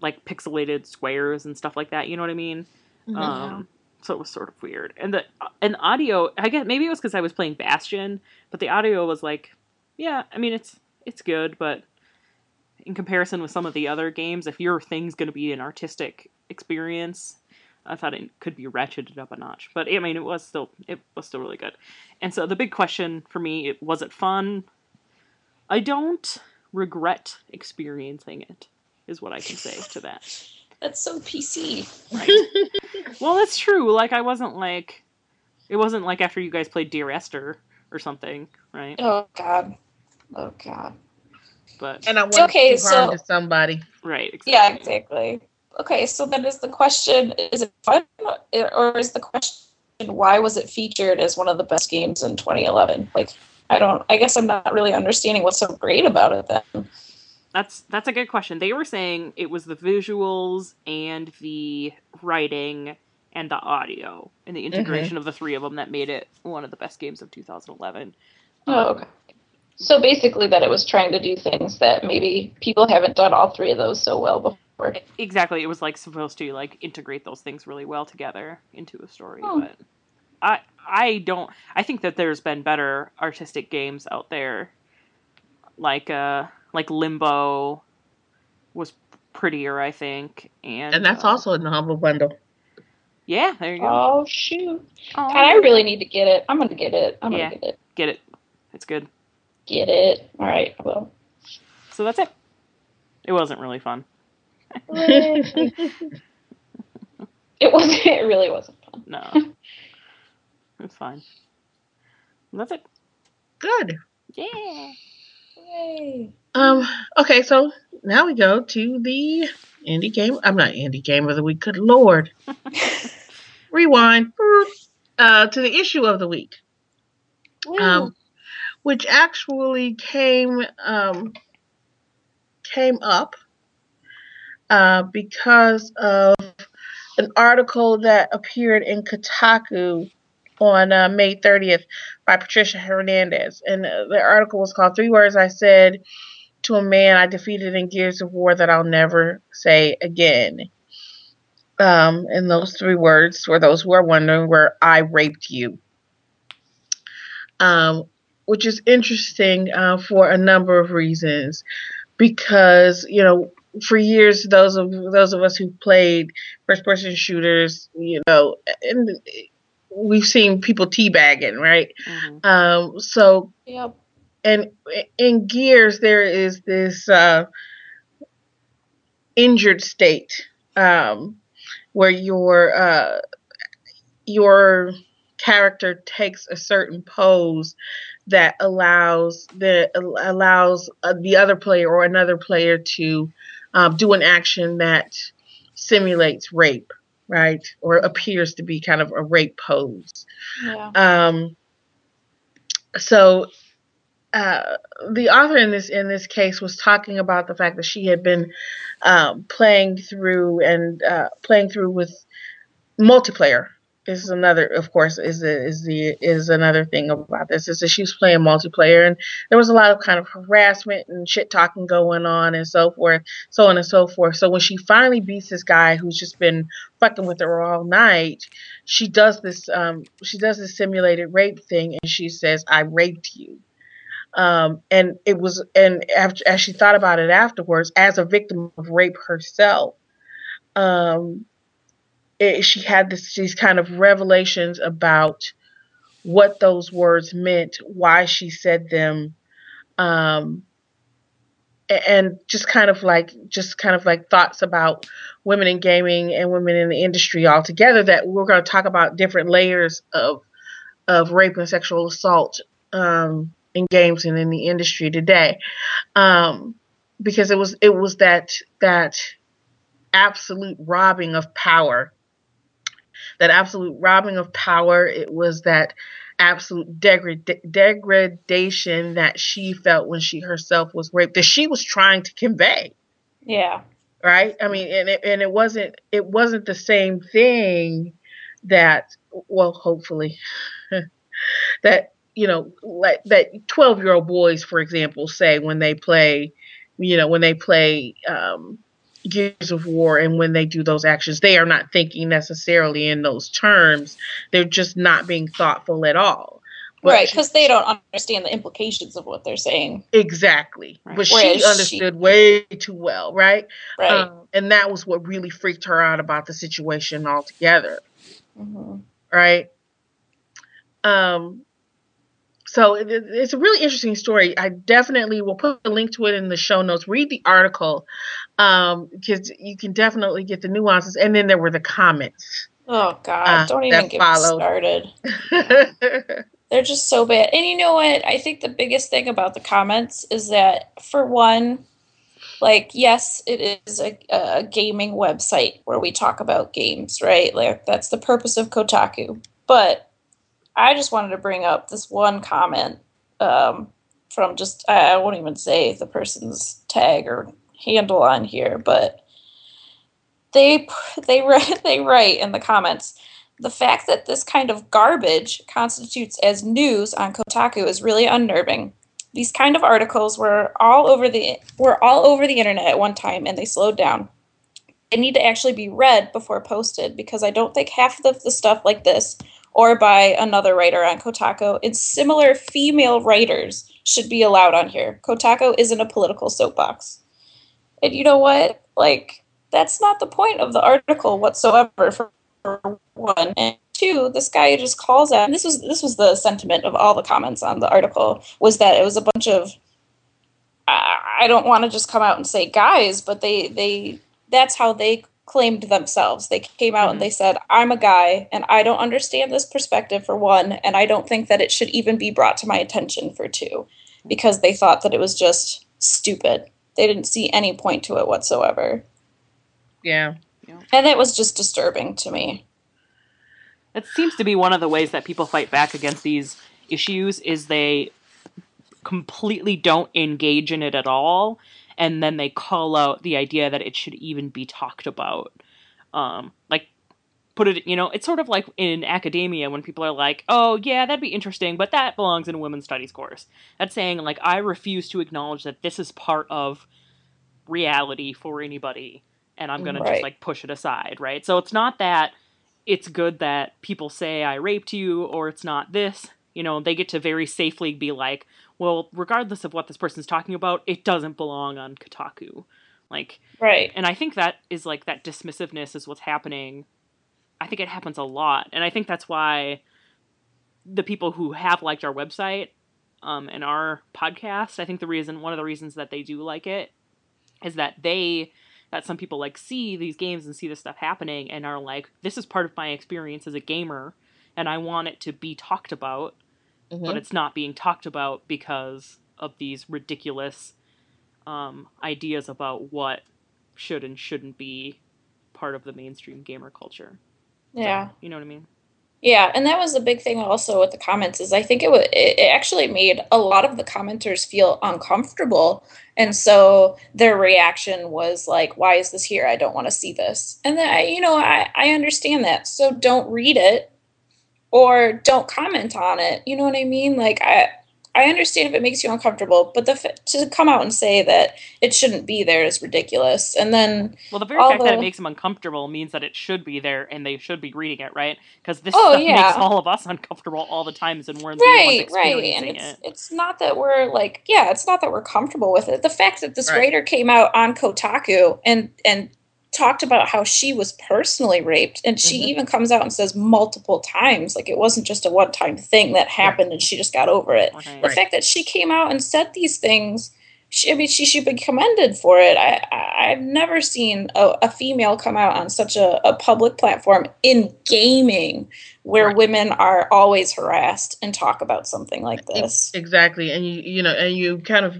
like pixelated squares and stuff like that. You know what I mean? Mhm. Um, so it was sort of weird. And the and audio, I guess maybe it was because I was playing Bastion, but the audio was like, yeah, I mean it's it's good, but in comparison with some of the other games, if your thing's going to be an artistic experience, I thought it could be ratcheted up a notch. But I mean, it was still it was still really good. And so the big question for me it, was it fun? I don't regret experiencing it. Is what I can say to that. That's so PC. Right. well, that's true. Like I wasn't like it wasn't like after you guys played Dear Esther or something, right? Oh God. Oh God. But and I want Okay, to do harm so- to somebody. right, exactly. Yeah, exactly. Okay, so then is the question: Is it fun, or is the question why was it featured as one of the best games in 2011? Like, I don't. I guess I'm not really understanding what's so great about it then. That's that's a good question. They were saying it was the visuals and the writing and the audio and the integration of the three of them that made it one of the best games of 2011. Oh, okay. So basically, that it was trying to do things that maybe people haven't done all three of those so well before. Exactly, it was like supposed to like integrate those things really well together into a story, Hmm. but I I don't I think that there's been better artistic games out there like uh like Limbo was prettier, I think. And And that's uh, also a Humble bundle. Yeah. There you go. Oh shoot! Aw. God, I really need to get it. I'm gonna get it. I'm gonna Yeah. get it. Get it? It's good. Get it. All right. Well. So that's it. It wasn't really fun. It wasn't. It really wasn't fun. No, it's fine. That's it. Good. Yeah. Yay! Um. Okay, so now we go to the indie game. I'm not indie game of the week. Good lord. Rewind. Uh, to the issue of the week, um, which actually came um came up uh, because of an article that appeared in Kotaku on uh, May 30th by Patricia Hernandez. And uh, the article was called Three Words I Said to a Man I Defeated in Gears of War That I'll Never Say Again. Um, and those three words, for those who are wondering, were I raped you. Um, which is interesting uh, for a number of reasons. Because, you know, for years, those of those of us who played first person shooters, you know, and we've seen people teabagging, right? Mhm. Um, so Yep. and in Gears there is this uh, injured state um, where your uh, your character takes a certain pose that allows the allows uh, the other player or another player to um, do an action that simulates rape, right, or appears to be kind of a rape pose. Yeah. Um, so uh, the author in this in this case was talking about the fact that she had been um, playing through and uh, playing through with multiplayer. This is another, of course, is the, is the is another thing about this is that she was playing multiplayer and there was a lot of kind of harassment and shit talking going on and so forth, so on and so forth. So when she finally beats this guy who's just been fucking with her all night, she does this um she does this simulated rape thing and she says i raped you um and it was and after as she thought about it afterwards as a victim of rape herself um it, she had this these kind of revelations about what those words meant why she said them um and just kind of like just kind of like thoughts about women in gaming and women in the industry altogether that we're going to talk about different layers of of rape and sexual assault um, in games and in the industry today. Um, because it was it was that that absolute robbing of power that absolute robbing of power it was that absolute degrad- degradation that she felt when she herself was raped that she was trying to convey Yeah. right i mean and it, and it wasn't it wasn't the same thing that well hopefully that you know like that 12 year old boys for example say when they play you know when they play um Gears of War and when they do those actions, they are not thinking necessarily in those terms. They're just not being thoughtful at all. But right, because they don't understand the implications of what they're saying. exactly. Right. But Whereas she she- understood way too well, right? Right. Um, and that was what really freaked her out about the situation altogether, hmm right? Um, so it, it- it's a really interesting story. I definitely will put a link to it in the show notes. Read the article um, because you can definitely get the nuances. And then there were the comments. Oh God! Uh, don't even get me followed. started. They're just so bad. And you know what? I think the biggest thing about the comments is that, for one, like, yes, it is a, a gaming website where we talk about games, right? Like, that's the purpose of Kotaku. But I just wanted to bring up this one comment um, from just, I, I won't even say the person's tag or handle on here, but they they write they write in the comments the fact that this kind of garbage constitutes as news on Kotaku is really unnerving. These kind of articles were all over the were all over the internet at one time and they slowed down. They need to actually be read before posted because I don't think half of the stuff like this or by another writer on Kotaku and similar female writers should be allowed on here. Kotaku isn't a political soapbox. And you know what? Like, that's not the point of the article whatsoever. For, one, and two, this guy just calls out. And this was this was the sentiment of all the comments on the article was that it was a bunch of. I don't want to just come out and say guys, but they they that's how they claimed themselves. They came out mm-hmm. and they said, I'm a guy and I don't understand this perspective for one, and I don't think that it should even be brought to my attention for two, because they thought that it was just stupid. They didn't see any point to it whatsoever. Yeah. And it was just disturbing to me. It seems to be one of the ways that people fight back against these issues is they completely don't engage in it at all and then they call out the idea that it should even be talked about. Um, like put it you know it's sort of like in academia when people are like oh yeah that'd be interesting but that belongs in a women's studies course that's saying like i refuse to acknowledge that this is part of reality for anybody and i'm gonna right. just like push it aside right so it's not that it's good that people say i raped you or it's not this you know they get to very safely be like well, regardless of what this person's talking about, it doesn't belong on Kotaku. Like, right. And I think that is like that dismissiveness is what's happening. I think it happens a lot, and I think that's why the people who have liked our website um, and our podcast, I think the reason, one of the reasons that they do like it, is that they that some people like see these games and see this stuff happening and are like, this is part of my experience as a gamer, and I want it to be talked about mm-hmm. but it's not being talked about because of these ridiculous um, ideas about what should and shouldn't be part of the mainstream gamer culture. Yeah, so, you know what I mean. Yeah, and that was the big thing also with the comments is I think it was it actually made a lot of the commenters feel uncomfortable, and so their reaction was like, "Why is this here? I don't want to see this." And then I, you know I I understand that, so don't read it or don't comment on it. You know what I mean? Like I I understand if it makes you uncomfortable, but the to come out and say that it shouldn't be there is ridiculous. And then, well, the very fact the, that it makes them uncomfortable means that it should be there, and they should be reading it, right? Because this oh, stuff yeah. makes all of us uncomfortable all the times, and we're right, right. And it's it. it's not that we're like, yeah, it's not that we're comfortable with it. The fact that this right. writer came out on Kotaku and and talked about how she was personally raped and she mm-hmm. even comes out and says multiple times like it wasn't just a one time thing that happened right. and she just got over it right. the fact that she came out and said these things she, I mean, she should be commended for it. I, I, have never seen a, a, female come out on such a, a public platform in gaming where right. women are always harassed and talk about something like this. Exactly, and you you know, and you kind of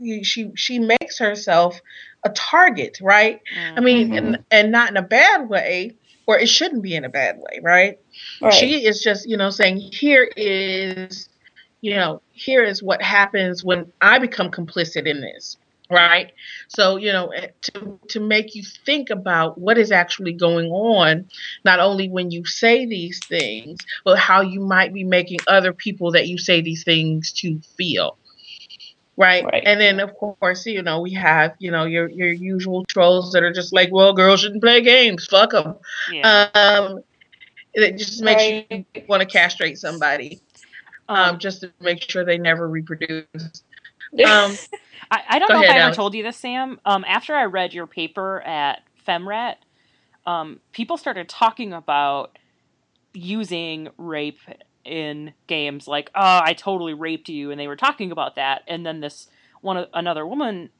you, she she makes herself a target, right? Mm-hmm. I mean, mm-hmm. and, and not in a bad way, or it shouldn't be in a bad way, right? right? She is just, you know, saying, here is, you know, here is what happens when I become complicit in this, right? So, you know, eh, to, to make you think about what is actually going on, not only when you say these things, but how you might be making other people that you say these things to feel Right? right? And then of course, you know, we have, you know, your your usual trolls that are just like, well, girls shouldn't play games. Fuck them. Yeah. Um, it just makes right. you want to castrate somebody, um, um, just to make sure they never reproduce. Um, I, I, don't know ahead, if I ever told you this, Sam. Um, after I read your paper at FemRhet, um, people started talking about using rape in games like, "Oh, I totally raped you," and they were talking about that, and then this one another woman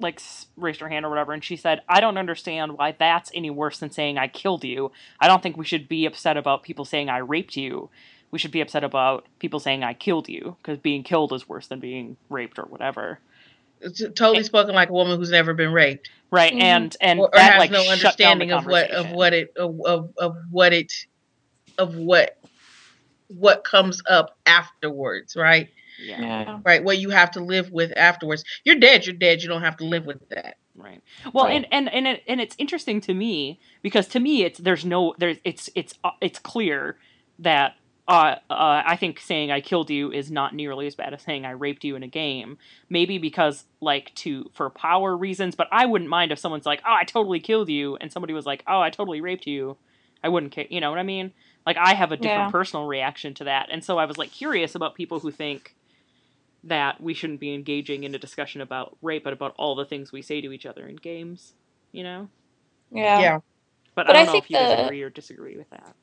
like raised her hand or whatever and she said i don't understand why that's any worse than saying i killed you. I don't think we should be upset about people saying i raped you. We should be upset about people saying i killed you because being killed is worse than being raped or whatever. It's totally and, spoken like a woman who's never been raped. Right mm-hmm. and and or, or that, has like, no understanding of what of what it of, of, of what it of what what comes up afterwards, right? Yeah. Right. What you have to live with afterwards. You're dead. You're dead. You don't have to live with that. Right. Well, right. and and and it, and it's interesting to me because to me it's there's no there's it's it's uh, it's clear that uh, uh, I think saying I killed you is not nearly as bad as saying I raped you in a game. Maybe because like to for power reasons, but I wouldn't mind if someone's like, "Oh, I totally killed you," and somebody was like, "Oh, I totally raped you." I wouldn't care. You know what I mean? Like I have a different yeah. personal reaction to that, and so I was like curious about people who think that we shouldn't be engaging in a discussion about rape, but about all the things we say to each other in games. you know. Yeah. Yeah. But, But I I don't know think if you guys the- agree or disagree with that.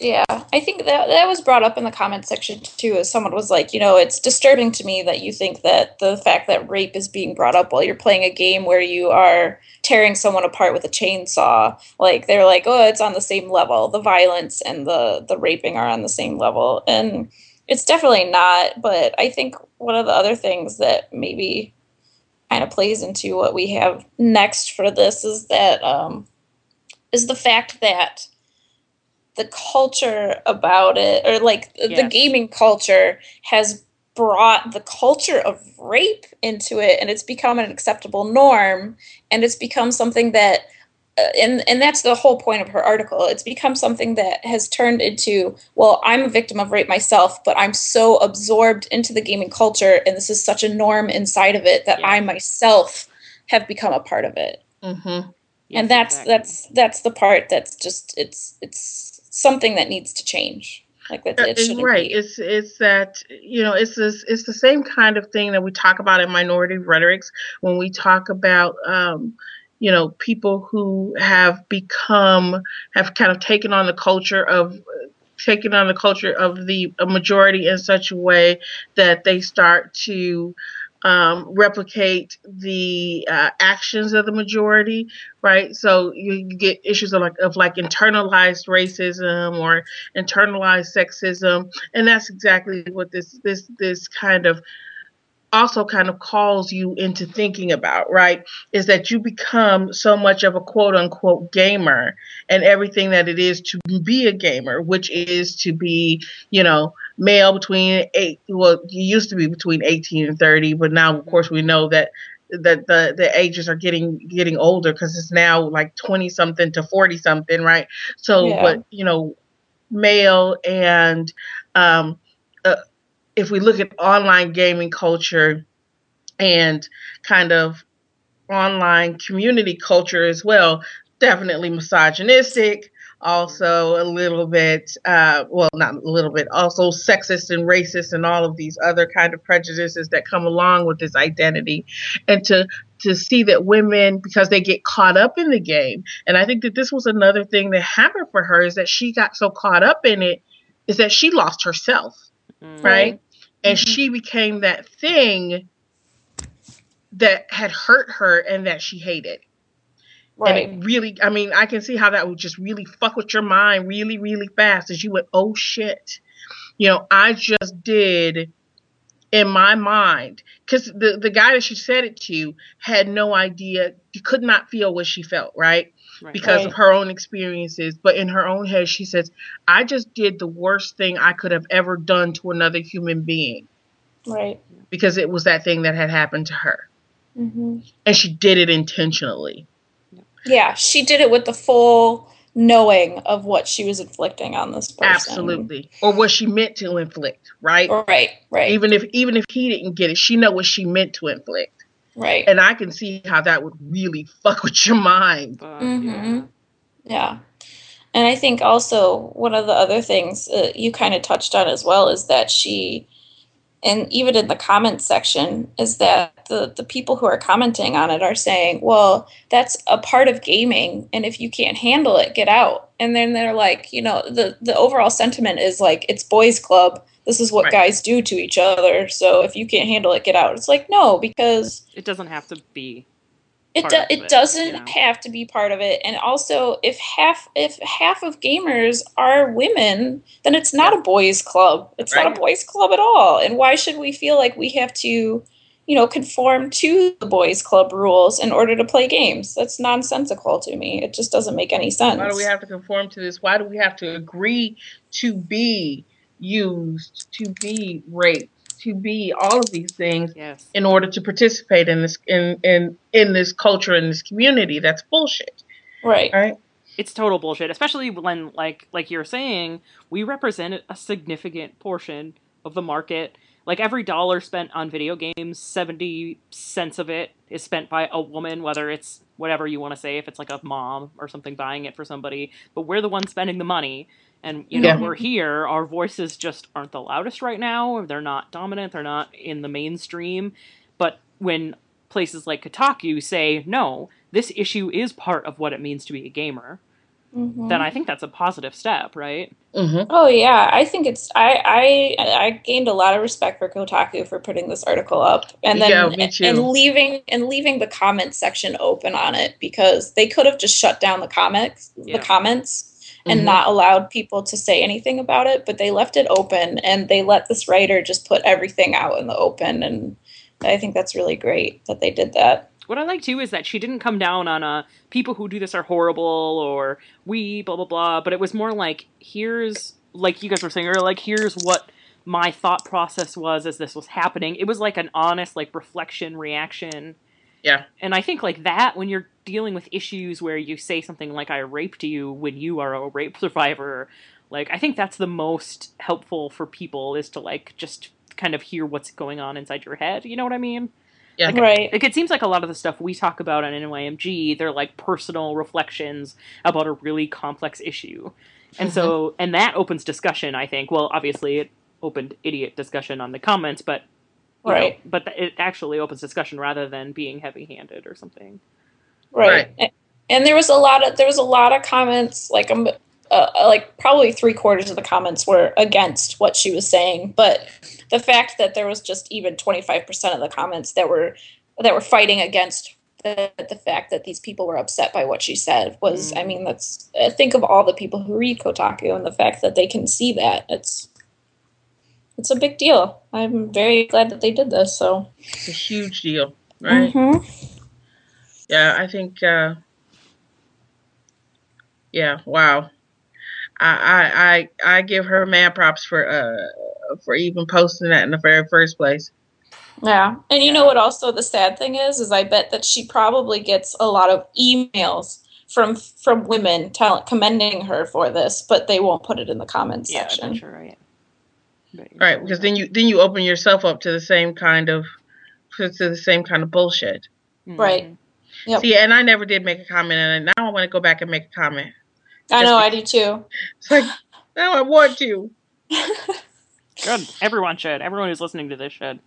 Yeah, I think that that was brought up in the comment section too. As someone was like, you know, it's disturbing to me that you think that the fact that rape is being brought up while you're playing a game where you are tearing someone apart with a chainsaw, like they're like, oh, it's on the same level. The violence and the the raping are on the same level, and it's definitely not. But I think one of the other things that maybe kind of plays into what we have next for this is that um, is the fact that the culture about it or like the gaming culture has brought the culture of rape into it and it's become an acceptable norm and it's become something that uh, and and that's the whole point of her article it's become something that has turned into well i'm a victim of rape myself but i'm so absorbed into the gaming culture and this is such a norm inside of it that Yeah. i myself have become a part of it Mm-hmm. Yes, and that's exactly. that's that's the part that's just it's it's something that needs to change like that it shouldn't right. be It's it's that you know it's this it's the same kind of thing that we talk about in minority rhetorics when we talk about um, you know people who have become have kind of taken on the culture of taking on the culture of the a majority in such a way that they start to um, replicate the uh, actions of the majority, right? So you, get issues of like of like internalized racism or internalized sexism, and that's exactly what this this this kind of also kind of calls you into thinking about, right? Is that you become so much of a quote unquote gamer and everything that it is to be a gamer, which is to be, you know, male between eight, well, you used to be between 18 and 30, but now, of course, we know that that the the ages are getting getting older because it's now like 20 something to 40 something right so Yeah. but you know male and um uh, if we look at online gaming culture and kind of online community culture as well, definitely misogynistic, also a little bit, uh, well, not a little bit, also sexist and racist and all of these other kind of prejudices that come along with this identity. And to to see that women, because they get caught up in the game, and I think that this was another thing that happened for her is that she got so caught up in it, is that she lost herself Mm. right? And Mhm. she became that thing that had hurt her and that she hated. Right And it really, I mean, I can see how that would just really fuck with your mind really, really fast as you went, oh shit. You know, I just did in my mind, because the, the guy that she said it to had no idea, could not feel what she felt, right? Right. because Right. of her own experiences. But in her own head, she says, I just did the worst thing I could have ever done to another human being right because it was that thing that had happened to her. hmm And she did it intentionally. Yeah she did it with the full knowing of what she was inflicting on this person Absolutely. Or what she meant to inflict, right? right right Even if even if he didn't get it, she know what she meant to inflict. right And I can see how that would really fuck with your mind. But, Mhm. yeah. Yeah. And I think also one of the other things uh, you kind of touched on as well is that she, and even in the comments section, is that the, the people who are commenting on it are saying, well, that's a part of gaming. And if you can't handle it, get out. And then they're like, you know, the, the overall sentiment is like, it's boys' club. This is what Right. guys do to each other. So if you can't handle it, get out. It's like, no, because It doesn't have to be. it do, it it, doesn't you know? have to be part of it and also if half if half of gamers are women then it's not a boys club it's not a boys club at all and why should we feel like we have to you know conform to the boys club rules in order to play games that's nonsensical to me it just doesn't make any sense Why do we have to conform to this? Why do we have to agree to be used, to be raped, to be all of these things Yes. in order to participate in this in in in this culture in this community? That's bullshit, right right? It's total bullshit, especially when like like you're saying, we represent a significant portion of the market. Like every dollar spent on video games, 70 cents of it is spent by a woman, whether it's whatever you want to say, if it's like a mom or something buying it for somebody, but we're the ones spending the money. And you know, Yeah. we're here, our voices just aren't the loudest right now, they're not dominant, they're not in the mainstream. But when places like Kotaku say, no, this issue is part of what it means to be a gamer, Mhm. then I think that's a positive step, right? hmm Oh yeah, I think it's I I I gained a lot of respect for Kotaku for putting this article up and then Yeah, me too. and leaving and leaving the comment section open on it because they could have just shut down the comics Yeah. the comments and Mhm. not allowed people to say anything about it, but they left it open and they let this writer just put everything out in the open and I think that's really great that they did that. What I like too is that she didn't come down on uh, people who do this are horrible or we blah blah blah, but it was more like here's like you guys were saying earlier, like here's what my thought process was as this was happening. It was like an honest like reflection reaction. Yeah. And I think like that when you're dealing with issues where you say something like I raped you when you are a rape survivor, like I think that's the most helpful for people is to like just kind of hear what's going on inside your head. You know what I mean? Yeah. Right. Like it seems like a lot of the stuff we talk about on NYMG, they're like personal reflections about a really complex issue. And so and that opens discussion, I think. Well, obviously it opened idiot discussion on the comments, but you know, Right. but it actually opens discussion rather than being heavy-handed or something. right. A- And there was a lot of there was a lot of comments like um uh, like probably three quarters of the comments were against what she was saying, but the fact that there was just even twenty five percent of the comments that were that were fighting against the, the fact that these people were upset by what she said was I Mm. mean that's uh, think of all the people who read Kotaku and the fact that they can see that it's it's a big deal. I'm very glad that they did this. So It's a huge deal, right? Mhm. Yeah, I think. Uh, yeah, wow. I, I I I give her mad props for uh for even posting that in the very first place. Yeah. And you know what also the sad thing is is I bet that she probably gets a lot of emails from from women tell, commending her for this, but they won't put it in the comments Yeah, section. that's right. But you're Right, because then you then you open yourself up to the same kind of to the same kind of bullshit. Mhm. Right. Yep. See, and I never did make a comment, and now I want to go back and make a comment. I know, I do too. It's like now I want to. Good. Everyone should. Everyone who's listening to this should.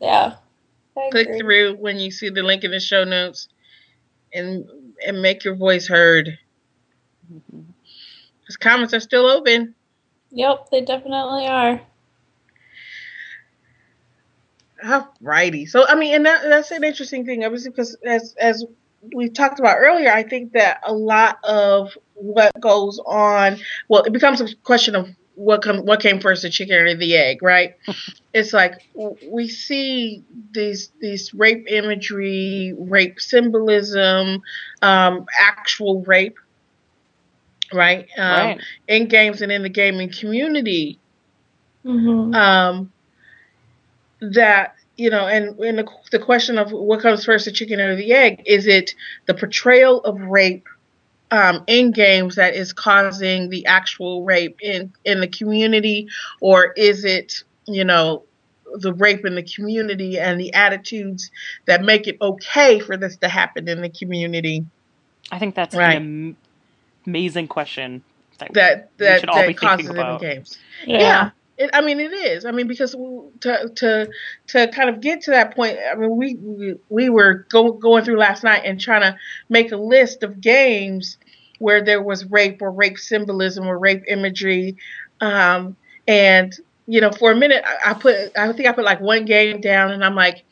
Yeah. Click through when you see the link in the show notes, and and make your voice heard. Mhm. Because comments are still open. Yep, they definitely are. Alrighty. So I mean, and that, that's an interesting thing, obviously, because as as we talked about earlier, I think that a lot of what goes on, well, it becomes a question of what come what came first, the chicken or the egg, right? it's like we see these these rape imagery, rape symbolism, um, actual rape, right? Um, right. In games and in the gaming community, Mm-hmm. um, that you know, and, and the, the question of what comes first, the chicken or the egg? Is it the portrayal of rape um, in games that is causing the actual rape in in the community, or is it you know the rape in the community and the attitudes that make it okay for this to happen in the community? I think that's Right. an am- amazing question. That, That We that all be that causes thinking it in games. Yeah. Yeah. It, I mean, it is. I mean, because to to to kind of get to that point, I mean, we we, we were go, going through last night and trying to make a list of games where there was rape or rape symbolism or rape imagery, um, and you know, for a minute, I, I put I think I put like one game down, and I'm like,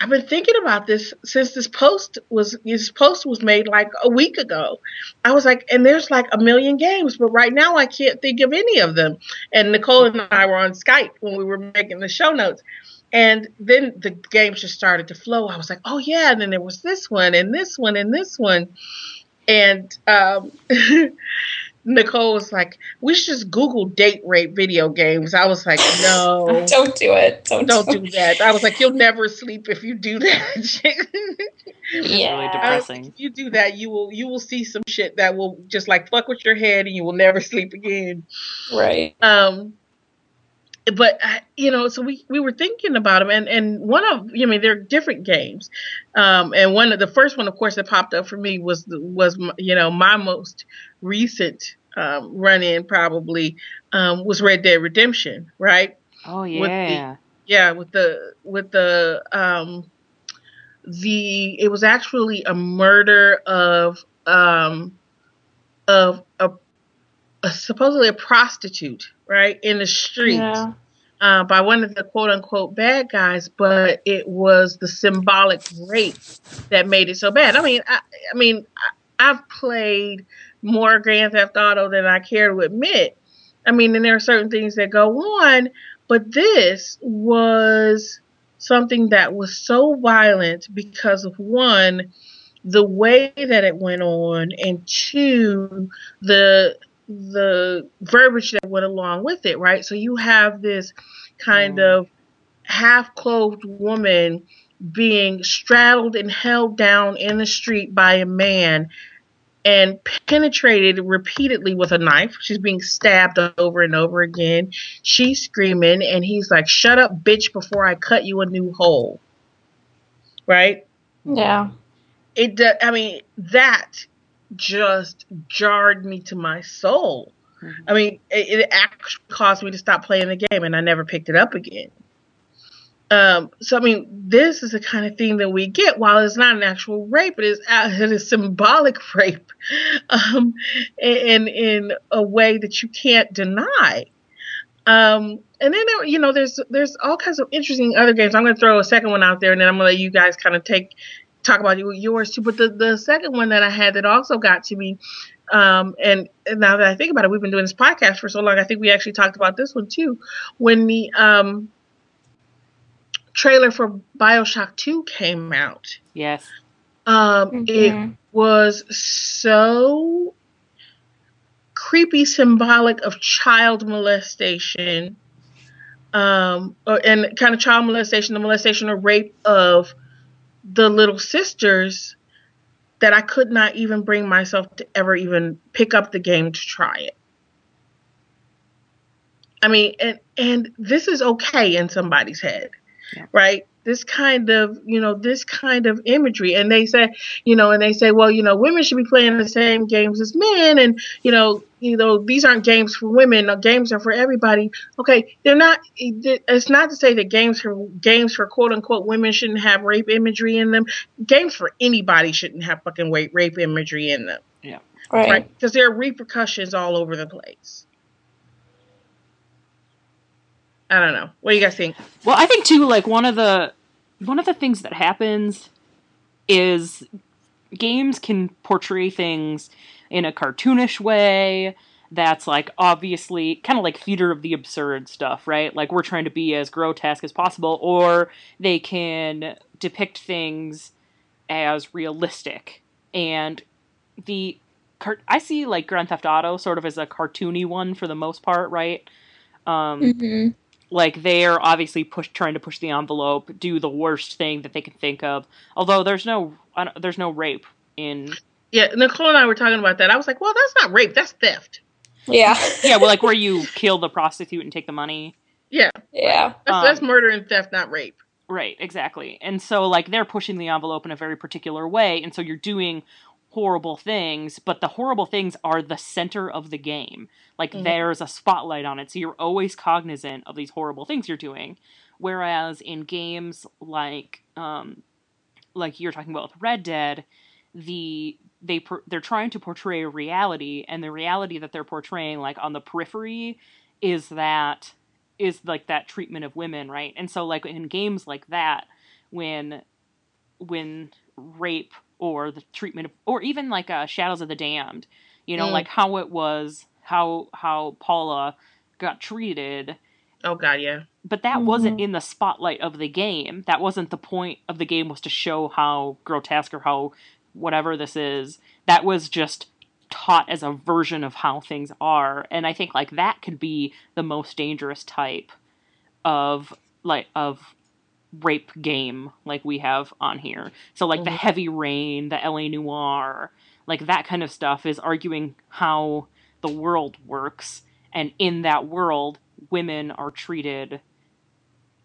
I've been thinking about this since this post was this post was made like a week ago. I was like, and there's like a million games, but right now I can't think of any of them. And Nicole and I were on Skype when we were making the show notes. And then the games just started to flow. I was like, oh yeah, and then there was this one and this one and this one. And um Nicole was like, we should just Google date rape video games. I was like, no. Don't do it. Don't, Don't do do that. I was like, you'll never sleep if you do that. It's really Yeah. I depressing. like, if you do that, you will you will see some shit that will just like fuck with your head, and you will never sleep again. Right. Um, but uh, you know, so we we were thinking about them, and and one of you know, I mean, they're different games. Um, and one of the first one, of course, that popped up for me was was you know my most recent um, run in probably um, was Red Dead Redemption, right? Oh with the- yeah. Yeah, with the with the um the it was actually a murder of um of a, a supposedly a prostitute, right, in the street. Yeah. Uh, by one of the quote unquote bad guys, but it was the symbolic rape that made it so bad. I mean, I, I mean, I, I've played more Grand Theft Auto than I care to admit. I mean, and there are certain things that go on, but this was something that was so violent because of one, the way that it went on, and two, the the verbiage that went along with it, right? So you have this kind Mm. of half clothed woman being straddled and held down in the street by a man and penetrated repeatedly with a knife. She's being stabbed over and over again. She's screaming, and he's like, Shut up, bitch, before I cut you a new hole. Right? Yeah. It, do- I mean, that just jarred me to my soul. Mhm. I mean, it, it actually caused me to stop playing the game, and I never picked it up again. Um, so I mean, this is the kind of thing that we get. While it's not an actual rape, it is it is symbolic rape, um, in in a way that you can't deny. Um, and then there, you know, there's there's all kinds of interesting other games. I'm going to throw a second one out there, and then I'm going to let you guys kind of take talk about yours too. But the the second one that I had that also got to me, um, and, and now that I think about it, we've been doing this podcast for so long. I think we actually talked about this one too. When the um, trailer for Bioshock 2 came out, Yes. um, it Mhm. was so creepy symbolic of child molestation um or, and kind of child molestation the molestation or rape of the little sisters that I could not even bring myself to ever even pick up the game to try it. I mean, and and this is okay in somebody's head, Yeah. right? This kind of, you know, this kind of imagery, and they say, you know, and they say, well, you know, women should be playing the same games as men, and you know, you know, these aren't games for women. No, games are for everybody. Okay, they're not. It's not to say that games for games for quote unquote women shouldn't have rape imagery in them. Games for anybody shouldn't have fucking rape rape imagery in them, Yeah. right? Because there are repercussions all over the place. I don't know. What do you guys think? Well, I think too, like one of the one of the things that happens is games can portray things in a cartoonish way that's like obviously kind of like theater of the absurd stuff, right? Like we're trying to be as grotesque as possible, or they can depict things as realistic. And the car- I see like Grand Theft Auto sort of as a cartoony one for the most part, right? Um, Mhm. Like they're obviously push trying to push the envelope, do the worst thing that they can think of. Although there's no I there's no rape in Yeah, Nicole and I were talking about that. I was like, well, that's not rape. That's theft. Yeah. yeah, well, like where you kill the prostitute and take the money. Yeah, Yeah. that's, Um, that's murder and theft, not rape. Right, exactly. And so like they're pushing the envelope in a very particular way, and so you're doing horrible things, but the horrible things are the center of the game. Like Mhm. there's a spotlight on it, so you're always cognizant of these horrible things you're doing. Whereas in games like um like you're talking about with Red Dead, the they they're trying to portray a reality and the reality that they're portraying like on the periphery is that is like that treatment of women, right? And so like in games like that when when rape or the treatment of or even like uh, Shadows of the Damned, you know, Mm. like how it was how how Paula got treated Oh God, yeah. but that wasn't Mhm. in the spotlight of the game. That wasn't the point of the game was to show how grotesque or how whatever this is. That was just taught as a version of how things are. And I think like that could be the most dangerous type of like of rape game like we have on here. So like the Mhm. heavy rain, the LA Noire, like that kind of stuff is arguing how the world works and in that world women are treated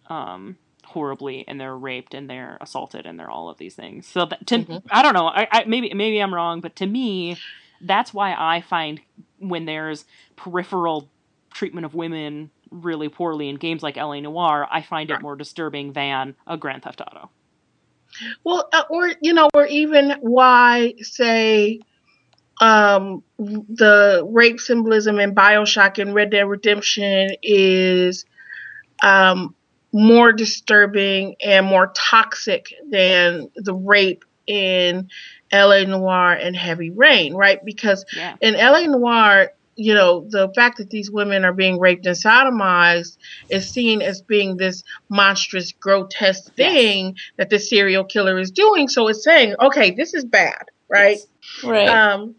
um horribly and they're raped and they're assaulted and they're all of these things so that to, Mhm. i don't know I, I maybe maybe i'm wrong but to me that's why i find when there's peripheral treatment of women really poorly in games like LA Noire i find it more disturbing than a grand theft auto Well, uh, or you know, or even why say um the rape symbolism in Bioshock and Red Dead Redemption is um more disturbing and more toxic than the rape in LA Noire and Heavy Rain, right? Because Yeah. in LA Noire, you know, the fact that these women are being raped and sodomized is seen as being this monstrous, grotesque Yes. thing that the serial killer is doing. So it's saying, okay, this is bad, right? Yes. Right. Um,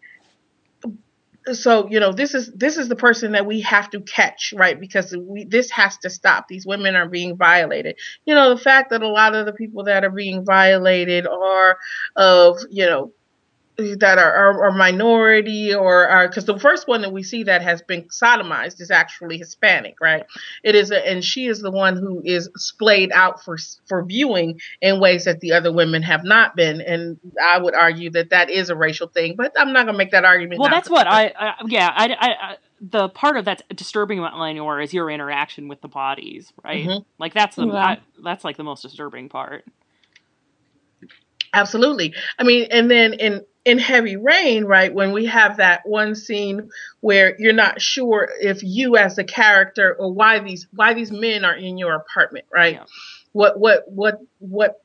so you know, this is this is the person that we have to catch, right? Because we this has to stop. These women are being violated. You know, the fact that a lot of the people that are being violated are of you know that are, are, are minority or are because the first one that we see that has been sodomized is actually Hispanic, right? It is, a, and she is the one who is splayed out for for viewing in ways that the other women have not been, and I would argue that that is a racial thing, but I'm not gonna make that argument. Well, now. that's what I, I yeah, I, I, I, the part of that's disturbing about LA Noire is your interaction with the bodies, right? Mhm. Like that's the Yeah. I, that's like the most disturbing part. Absolutely. I mean, and then in in heavy rain, right, when we have that one scene where you're not sure if you as the character or why these why these men are in your apartment, right? Yeah. What what what what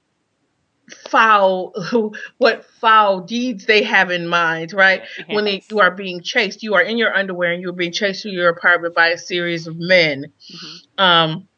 foul what foul deeds they have in mind, right? When they, you are being chased, you are in your underwear and you're being chased through your apartment by a series of men. Mhm. Um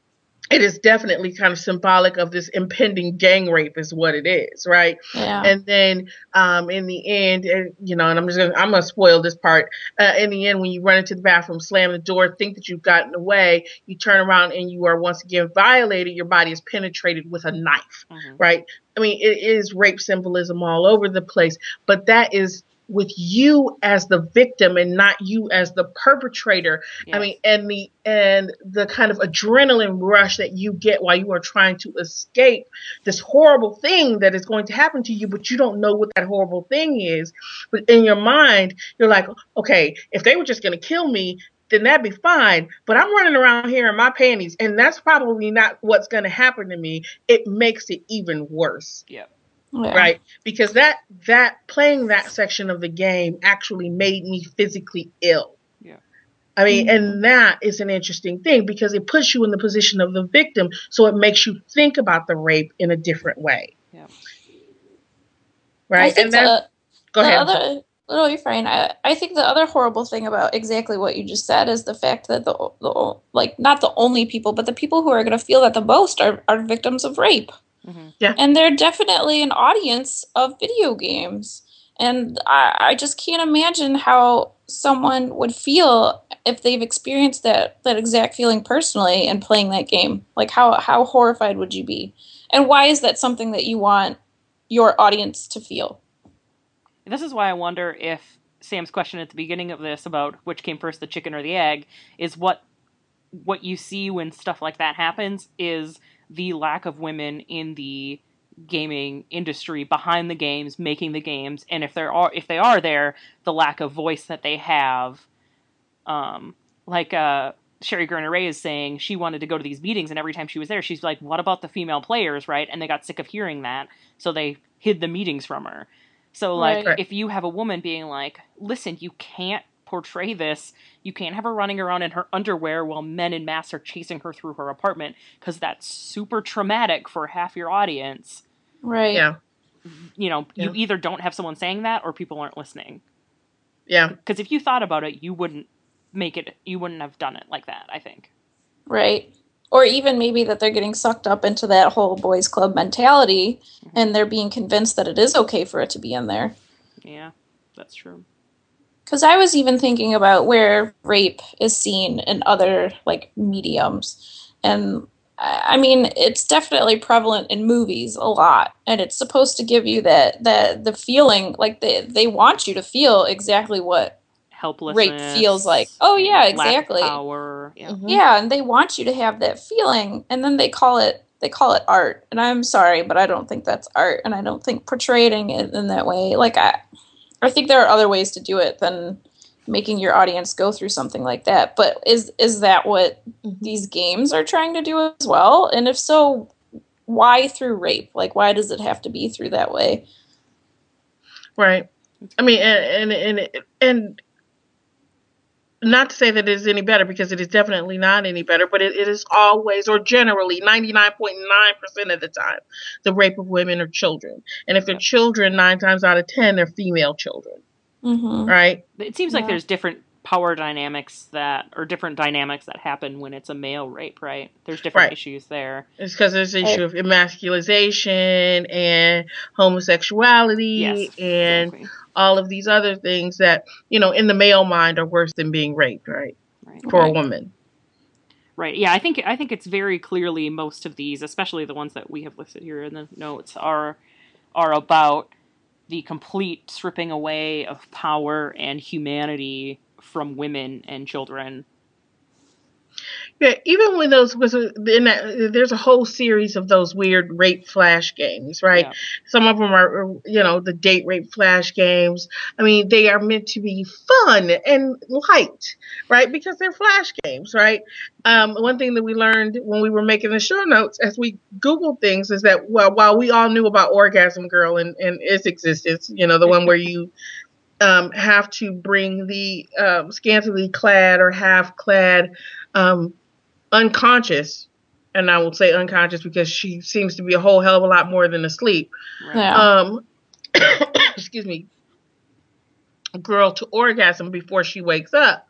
it is definitely kind of symbolic of this impending gang rape is what it is, right? yeah. and then um, in the end, and, you know, and I'm just gonna I'm gonna spoil this part. Uh, in the end, when you run into the bathroom, slam the door, think that you've gotten away, you turn around and you are once again violated. Your body is penetrated with a knife, Mhm. right? I mean, it is rape symbolism all over the place, but that is with you as the victim and not you as the perpetrator. I mean, and the and the kind of adrenaline rush that you get while you are trying to escape this horrible thing that is going to happen to you, but you don't know what that horrible thing is. But in your mind, you're like, okay, if they were just going to kill me, then that'd be fine. But I'm running around here in my panties, and that's probably not what's going to happen to me. It makes it even worse yeah. Yeah. right because that that playing that section of the game actually made me physically ill Yeah. i mean Mhm. and that is an interesting thing because it puts you in the position of the victim so it makes you think about the rape in a different way Yeah. right and that the, go ahead other no, you're fine. I, I think the other horrible thing about exactly what you just said is the fact that the, the like not the only people, but the people who are going to feel that the most are, are victims of rape. Mhm. And they're definitely an audience of video games. And I, I just can't imagine how someone would feel if they've experienced that, that exact feeling personally and playing that game. Like how, how horrified would you be? And why is that something that you want your audience to feel? This is why I wonder if Sam's question at the beginning of this about which came first, the chicken or the egg, is what what you see when stuff like that happens is the lack of women in the gaming industry behind the games, making the games, and if there are if they are there, the lack of voice that they have. Um, like uh, Sheri Graner Ray is saying, she wanted to go to these meetings, and every time she was there, she's like, "What about the female players?" Right? And they got sick of hearing that, so they hid the meetings from her. So like Right. if you have a woman being like, "Listen, you can't portray this. You can't have her running around in her underwear while men in mass are chasing her through her apartment because that's super traumatic for half your audience." Right. yeah You know, you either don't have someone saying that or people aren't listening. yeah Because if you thought about it, you wouldn't make it. You wouldn't have done it like that. I think. Right. Or even maybe that they're getting sucked up into that whole boys club mentality mm-hmm. and they're being convinced that it is okay for it to be in there. Yeah, that's true. Because I was even thinking about where rape is seen in other like mediums. And I I mean, it's definitely prevalent in movies a lot. And it's supposed to give you that, that the feeling like they, they want you to feel exactly what Helplessness. feels like. Oh, yeah, lack of exactly. power. Yeah. Mhm. Yeah, and they want you to have that feeling, and then they call it they call it art. And I'm sorry, but I don't think that's art, and I don't think portraying it in that way. Like I, I think there are other ways to do it than making your audience go through something like that. But is is that what Mhm. these games are trying to do as well? And if so, why through rape? Like, why does it have to be through that way? Right. I mean, and and and, and not to say that it is any better because it is definitely not any better, but it, it is always or generally 99.9% of the time the rape of women or children. And if they're children, nine times out of 10, they're female children. Mm-hmm. Right? It seems like there's different power dynamics that, or different dynamics that happen when it's a male rape, right? There's different Right. issues there. It's because there's the issue of emasculization and homosexuality Yes. and exactly. All of these other things that, you know, in the male mind are worse than being raped, right? Right. For a woman. Right. Yeah, I think I think it's very clearly most of these, especially the ones that we have listed here in the notes, are are about the complete stripping away of power and humanity from women and children. Yeah, even when those was in that, there's a whole series of those weird rape flash games, right? Yeah. Some of them are, you know, the date rape flash games. I mean, they are meant to be fun and light, right? Because they're flash games, right? Um, one thing that we learned when we were making the show notes as we Googled things is that well, while we all knew about Orgasm Girl and, and its existence, you know, the one where you um, have to bring the um, scantily clad or half clad um, unconscious, and I will say unconscious because she seems to be a whole hell of a lot more than asleep. Right. Yeah. Um, excuse me, girl to orgasm before she wakes up.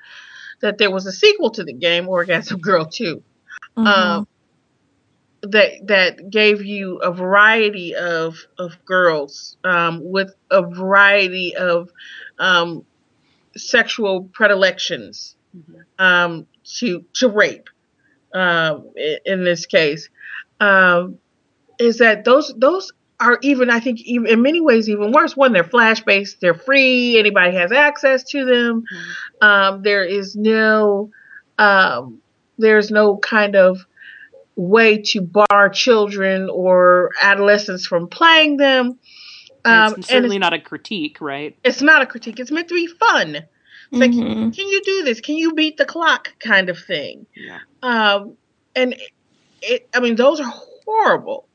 That there was a sequel to the game, Orgasm Girl 2, Mhm. um, that that gave you a variety of of girls um, with a variety of um, sexual predilections Mhm. um, to to rape. I- in this case, um, is that those those are even I think even in many ways even worse. One, they're flash based, they're free, anybody has access to them. Mhm. Um, there is no um, there's no kind of way to bar children or adolescents from playing them. Um, it's certainly it's, not a critique, right? it's not a critique. It's meant to be fun. It's like, Mhm. can you do this? Can you beat the clock? Kind of thing. Yeah. Um, and it, it, I mean, those are horrible.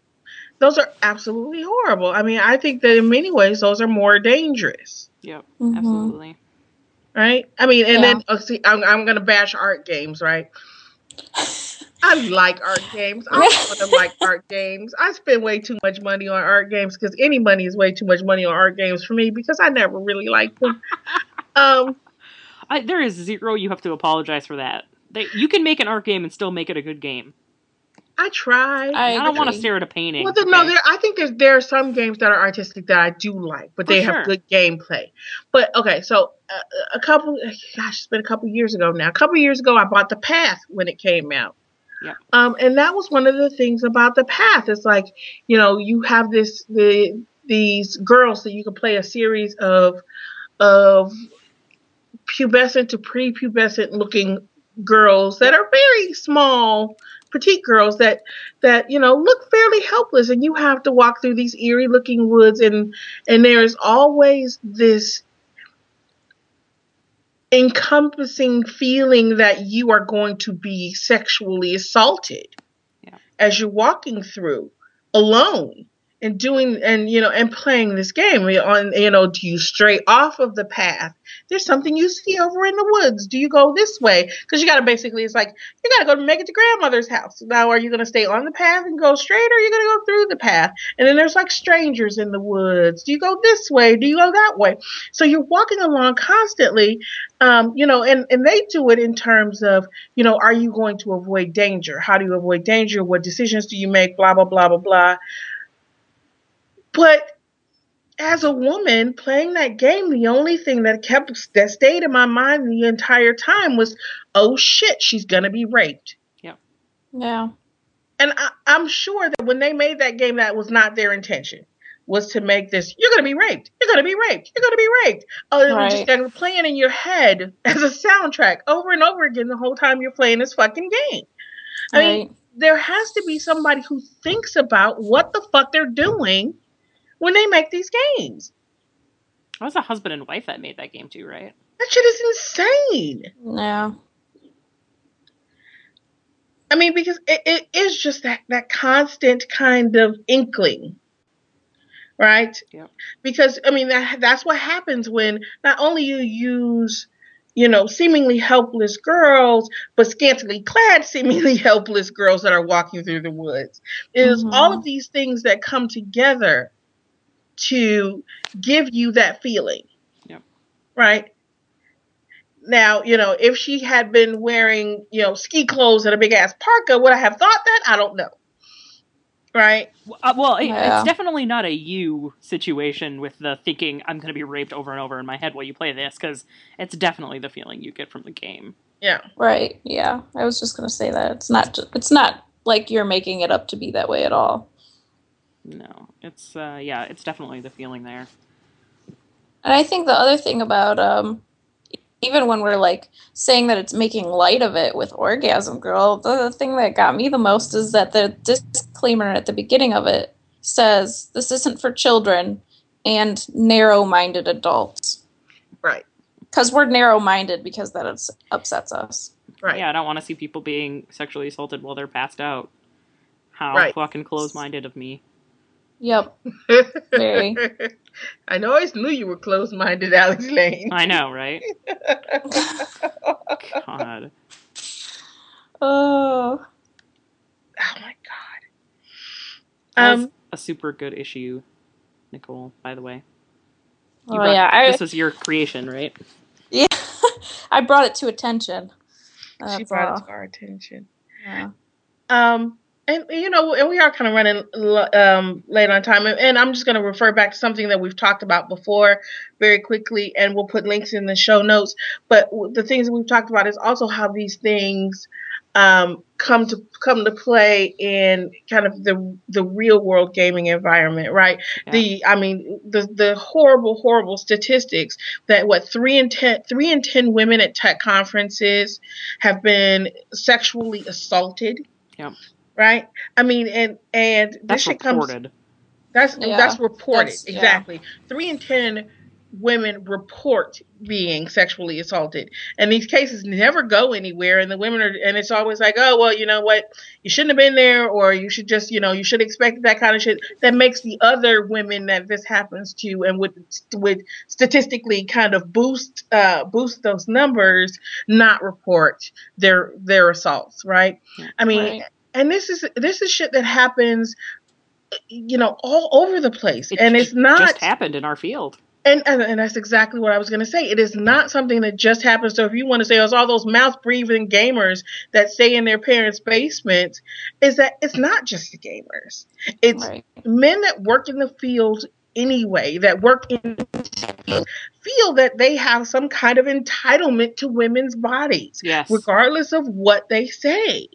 Those are absolutely horrible. I mean, I think that in many ways, those are more dangerous, Yep. Mhm. Absolutely. right? I mean, and Yeah. then oh, see, I'm, I'm going to bash art games, right? I like art games. I want to like art games. I spend way too much money on art games because any money is way too much money on art games for me because I never really liked them. Um, I, there is zero. You have to apologize for that. They, you can make an art game and still make it a good game. I try. I I, don't want to stare at a painting. Well, there, no, there. I think there's there are some games that are artistic that I do like, but For they sure. have good gameplay. But okay, so uh, a couple, gosh, it's been a couple years ago now. A couple years ago, I bought the Path when it came out. Yeah. Um, and that was one of the things about the Path. It's like you know you have this the these girls that you can play a series of of pubescent to prepubescent looking girls that are very small petite girls that that you know look fairly helpless. And you have to walk through these eerie looking woods. And and there's always this encompassing feeling that you are going to be sexually assaulted Yeah. as you're walking through alone and doing and you know and playing this game. On you know do you stray off of the path? There's something you see over in the woods. Do you go this way? Because you got to basically it's like you got to go to make it to grandmother's house. Now are you going to stay on the path and go straight or are you going to go through the path? And then there's like strangers in the woods. Do you go this way? Do you go that way? So you're walking along constantly um, you know and and they do it in terms of you know are you going to avoid danger? How do you avoid danger? What decisions do you make? Blah blah blah blah blah but as a woman playing that game, the only thing that kept that stayed in my mind the entire time was, "Oh shit, she's gonna be raped." Yeah. yeah. And I, I'm sure that when they made that game, that was not their intention. Was to make this, you're gonna be raped, you're gonna be raped, you're gonna be raped. Oh, it was just Right. and playing in your head as a soundtrack over and over again the whole time you're playing this fucking game. I mean, there has to be somebody who thinks about what the fuck they're doing when they make these games. That was a husband and wife that made that game too, right? That shit is insane. Yeah. I mean, because it, it is just that, that constant kind of inkling, right? Yep. Because, I mean, that, that's what happens when not only you use, you know, seemingly helpless girls, but scantily clad, seemingly helpless girls that are walking through the woods. It is Mhm. all of these things that come together to give you that feeling. Yep. Right? Now, you know, if she had been wearing, you know, ski clothes and a big ass parka, would I have thought that? I don't know. Right? Uh, well, it, Yeah. it's definitely not a you situation with the thinking I'm going to be raped over and over in my head while you play this, because it's definitely the feeling you get from the game. Yeah. Right. Yeah. I was just gonna say that it's not. It's not like you're making it up to be that way at all. No, it's uh, yeah, it's definitely the feeling there. And I think the other thing about um, even when we're like saying that it's making light of it with Orgasm Girl, the thing that got me the most is that the disclaimer at the beginning of it says this isn't for children and narrow-minded adults. Right. Because we're narrow-minded because that ups- upsets us. Right. Yeah, I don't want to see people being sexually assaulted while they're passed out. How Right. fucking close-minded of me. Yep. Very. I know I always knew you were close minded, Alex Layne. I know, right? God. oh. Oh my god. That Um a super good issue, Nicole, by the way. You Oh brought- yeah. I, this was your creation, right? yeah. I brought it to attention. she brought all. it to our attention. Yeah. Um, and you know, and we are kind of running um, late on time, and, and I'm just going to refer back to something that we've talked about before very quickly, and we'll put links in the show notes. But the things that we've talked about is also how these things um, come to come to play in kind of the the real world gaming environment, right? Yeah. The I mean the the horrible horrible statistics that what three in ten three in ten women at tech conferences have been sexually assaulted. Yep. Right. I mean, and and this That's shit comes. reported. That's Yeah, that's reported that's- yeah. exactly. Three in ten women report being sexually assaulted, and these cases never go anywhere. And the women are, and it's always like, oh well, you know what, you shouldn't have been there, or you should just, you know, you should expect that kind of shit. That makes the other women that this happens to, and would would statistically kind of boost uh, boost those numbers, not report their their assaults, right? I mean, Right. And this is this is shit that happens you know all over the place It and it's not just happened in our field. and, and and that's exactly what i was going to say it is not something that just happens so if you want to say oh, it's all those mouth breathing gamers that stay in their parents basement, is that it's not just the gamers it's Right. men that work in the field anyway that work in feel that they have some kind of entitlement to women's bodies Yes. regardless of what they say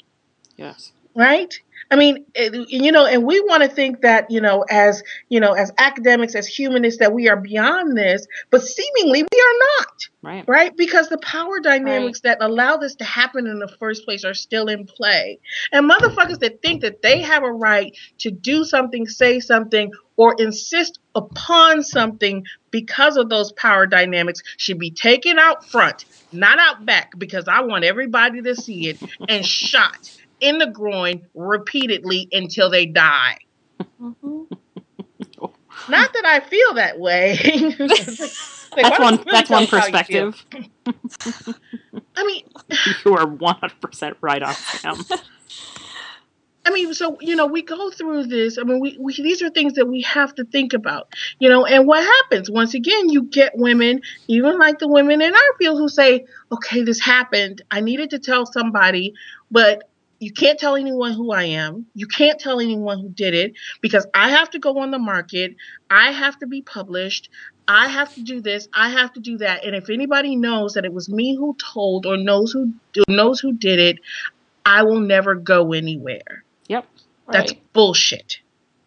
yes. Right? I mean you know and we want to think that you know as you know as academics as humanists that we are beyond this but seemingly we are not Right. right? Because the power dynamics that allow this to happen in the first place are still in play. And motherfuckers that think that they have a right to do something say something or insist upon something because of those power dynamics should be taken out front not out back because i want everybody to see it and shot in the groin repeatedly until they die. Mhm. Not that I feel that way. Like, that's one. really That's one tell us how you feel? perspective. I mean, You are one hundred percent right on, Sam. I mean, so you know, we go through this. I mean, we, we these are things that we have to think about, you know. And what happens once again? You get women, even like the women in our field, who say, "Okay, this happened. I needed to tell somebody, but you can't tell anyone who I am. You can't tell anyone who did it because I have to go on the market. I have to be published. I have to do this. I have to do that. And if anybody knows that it was me who told or knows who knows who did it, I will never go anywhere." Yep. That's bullshit.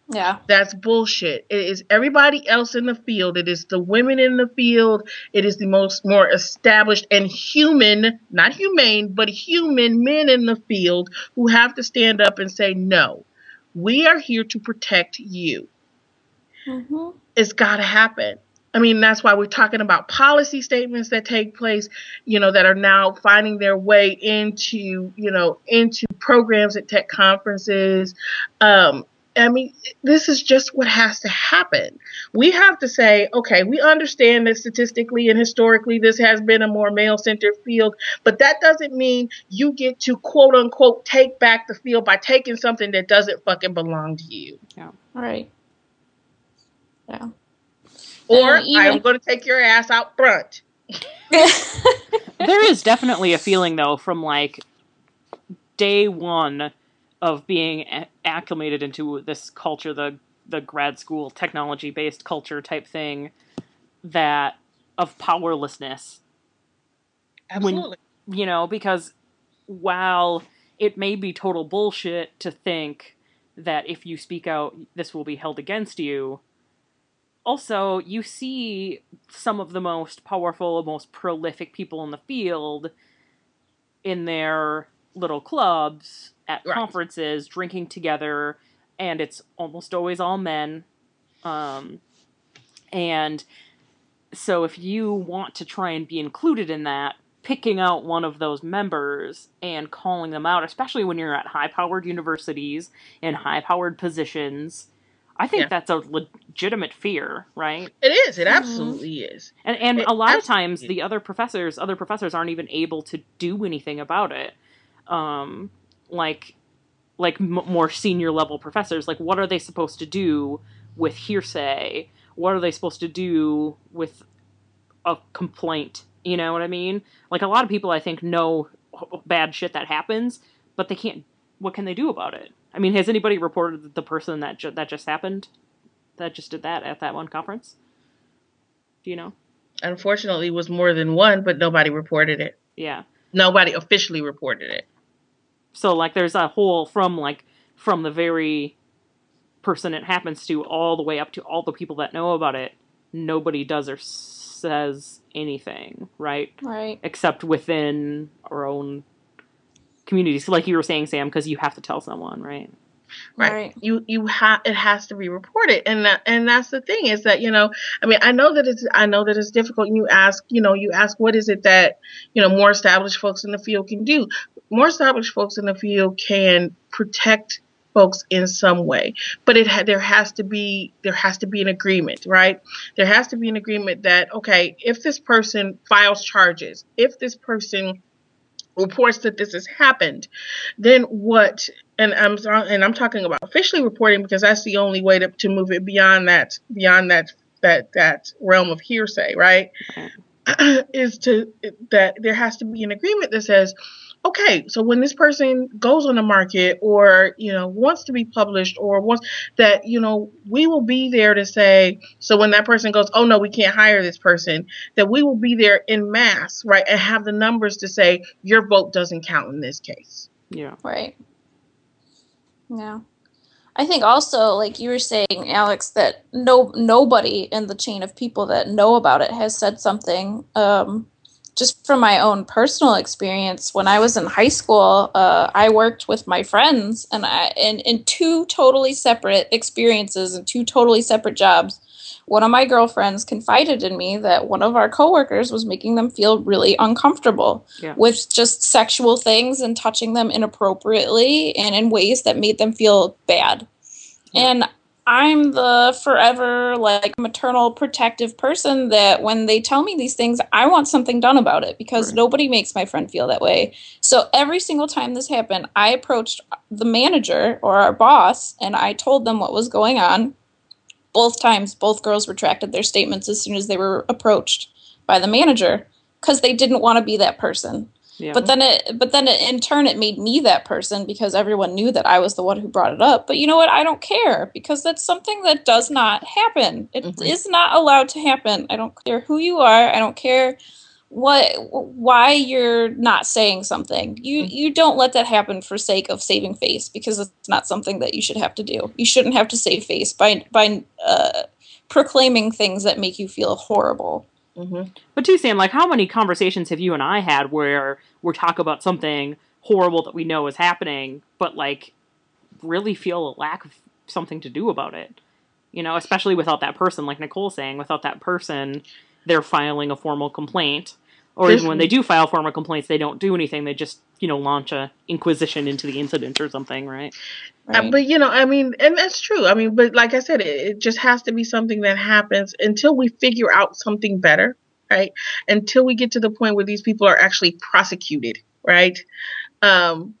Yeah. That's bullshit. It is everybody else in the field. It is the women in the field. It is the most more established and human, not humane, but human men in the field who have to stand up and say, no, we are here to protect you. hmm It's got to happen. I mean, that's why we're talking about policy statements that take place, you know, that are now finding their way into, you know, into programs at tech conferences. Um, I mean, this is just what has to happen. We have to say, okay, we understand that statistically and historically this has been a more male centered field, but that doesn't mean you get to quote unquote take back the field by taking something that doesn't fucking belong to you. Yeah. Right. Yeah. Or even- I'm going to take your ass out front. there is definitely a feeling, though, from like day one of being acclimated into this culture, the the grad school technology based culture type thing, that of powerlessness. Absolutely. When, you know, because while it may be total bullshit to think that if you speak out, this will be held against you. Also, you see some of the most powerful, most prolific people in the field in their little clubs at right. conferences drinking together and it's almost always all men um, and so if you want to try and be included in that picking out one of those members and calling them out especially when you're at high powered universities in high powered positions I think yeah. that's a legitimate fear, right? It is. It mm-hmm. absolutely mm-hmm. is. And and it a lot of times the other professors, other professors aren't even able to do anything about it um, like like m- more senior level professors like what are they supposed to do with hearsay? What are they supposed to do with a complaint? You know what i mean? Like a lot of people i think know bad shit that happens but they can't what can they do about it? I mean has anybody reported the person that ju- that just happened that just did that at that one conference? Do you know? Unfortunately was more than one but nobody reported it. Yeah. Nobody officially reported it so like there's a whole from like from the very person it happens to all the way up to all the people that know about it. Nobody does or says anything, right? Right. Except within our own communities, like you were saying, Sam, because you have to tell someone, right? Right, right. you you have it has to be reported. And that and that's the thing is that you know i mean i know that it's i know that it's difficult. And you ask you know you ask what is it that you know more established folks in the field can do? More established folks in the field can protect folks in some way. But it ha- there has to be there has to be an agreement right? There has to be an agreement that okay if this person files charges if this person reports that this has happened, then what? And I'm and I'm talking about officially reporting because that's the only way to, to move it beyond that beyond that that that realm of hearsay, right? is to that there has to be an agreement that says okay, so when this person goes on the market or, you know, wants to be published or wants that, you know, we will be there to say, so when that person goes, oh no, we can't hire this person, that we will be there in mass, right? And have the numbers to say your vote doesn't count in this case. Yeah. Right. Yeah. I think also, like you were saying, Alex, that no nobody in the chain of people that know about it has said something. Um, just from my own personal experience, when I was in high school, uh, I worked with my friends, and I in in two totally separate experiences and two totally separate jobs. One of my girlfriends confided in me that one of our coworkers was making them feel really uncomfortable yeah. with just sexual things and touching them inappropriately and in ways that made them feel bad. Yeah. And I'm the forever like maternal protective person that when they tell me these things, I want something done about it because right. nobody makes my friend feel that way. So every single time this happened, I approached the manager or our boss and I told them what was going on. Both times, both girls retracted their statements as soon as they were approached by the manager because they didn't want to be that person. Yeah. But then it but then it, in turn it made me that person because everyone knew that I was the one who brought it up. But you know what? I don't care because that's something that does not happen. It mm-hmm. is not allowed to happen. I don't care who you are. I don't care what why you're not saying something. You mm-hmm. you don't let that happen for sake of saving face because it's not something that you should have to do. You shouldn't have to save face by by uh, proclaiming things that make you feel horrible. Mm-hmm. But too, Sam, like how many conversations have you and I had where we're talk about something horrible that we know is happening, but like really feel a lack of something to do about it? You know, especially without that person, like Nicole saying, without that person, they're filing a formal complaint. Or even when they do file formal complaints, they don't do anything. They just you know launch a inquisition into the incident or something, right? Uh, Right. but you know, I mean, and that's true. I mean, but like I said, it, it just has to be something that happens until we figure out something better, right? Until we get to the point where these people are actually prosecuted, right? Um,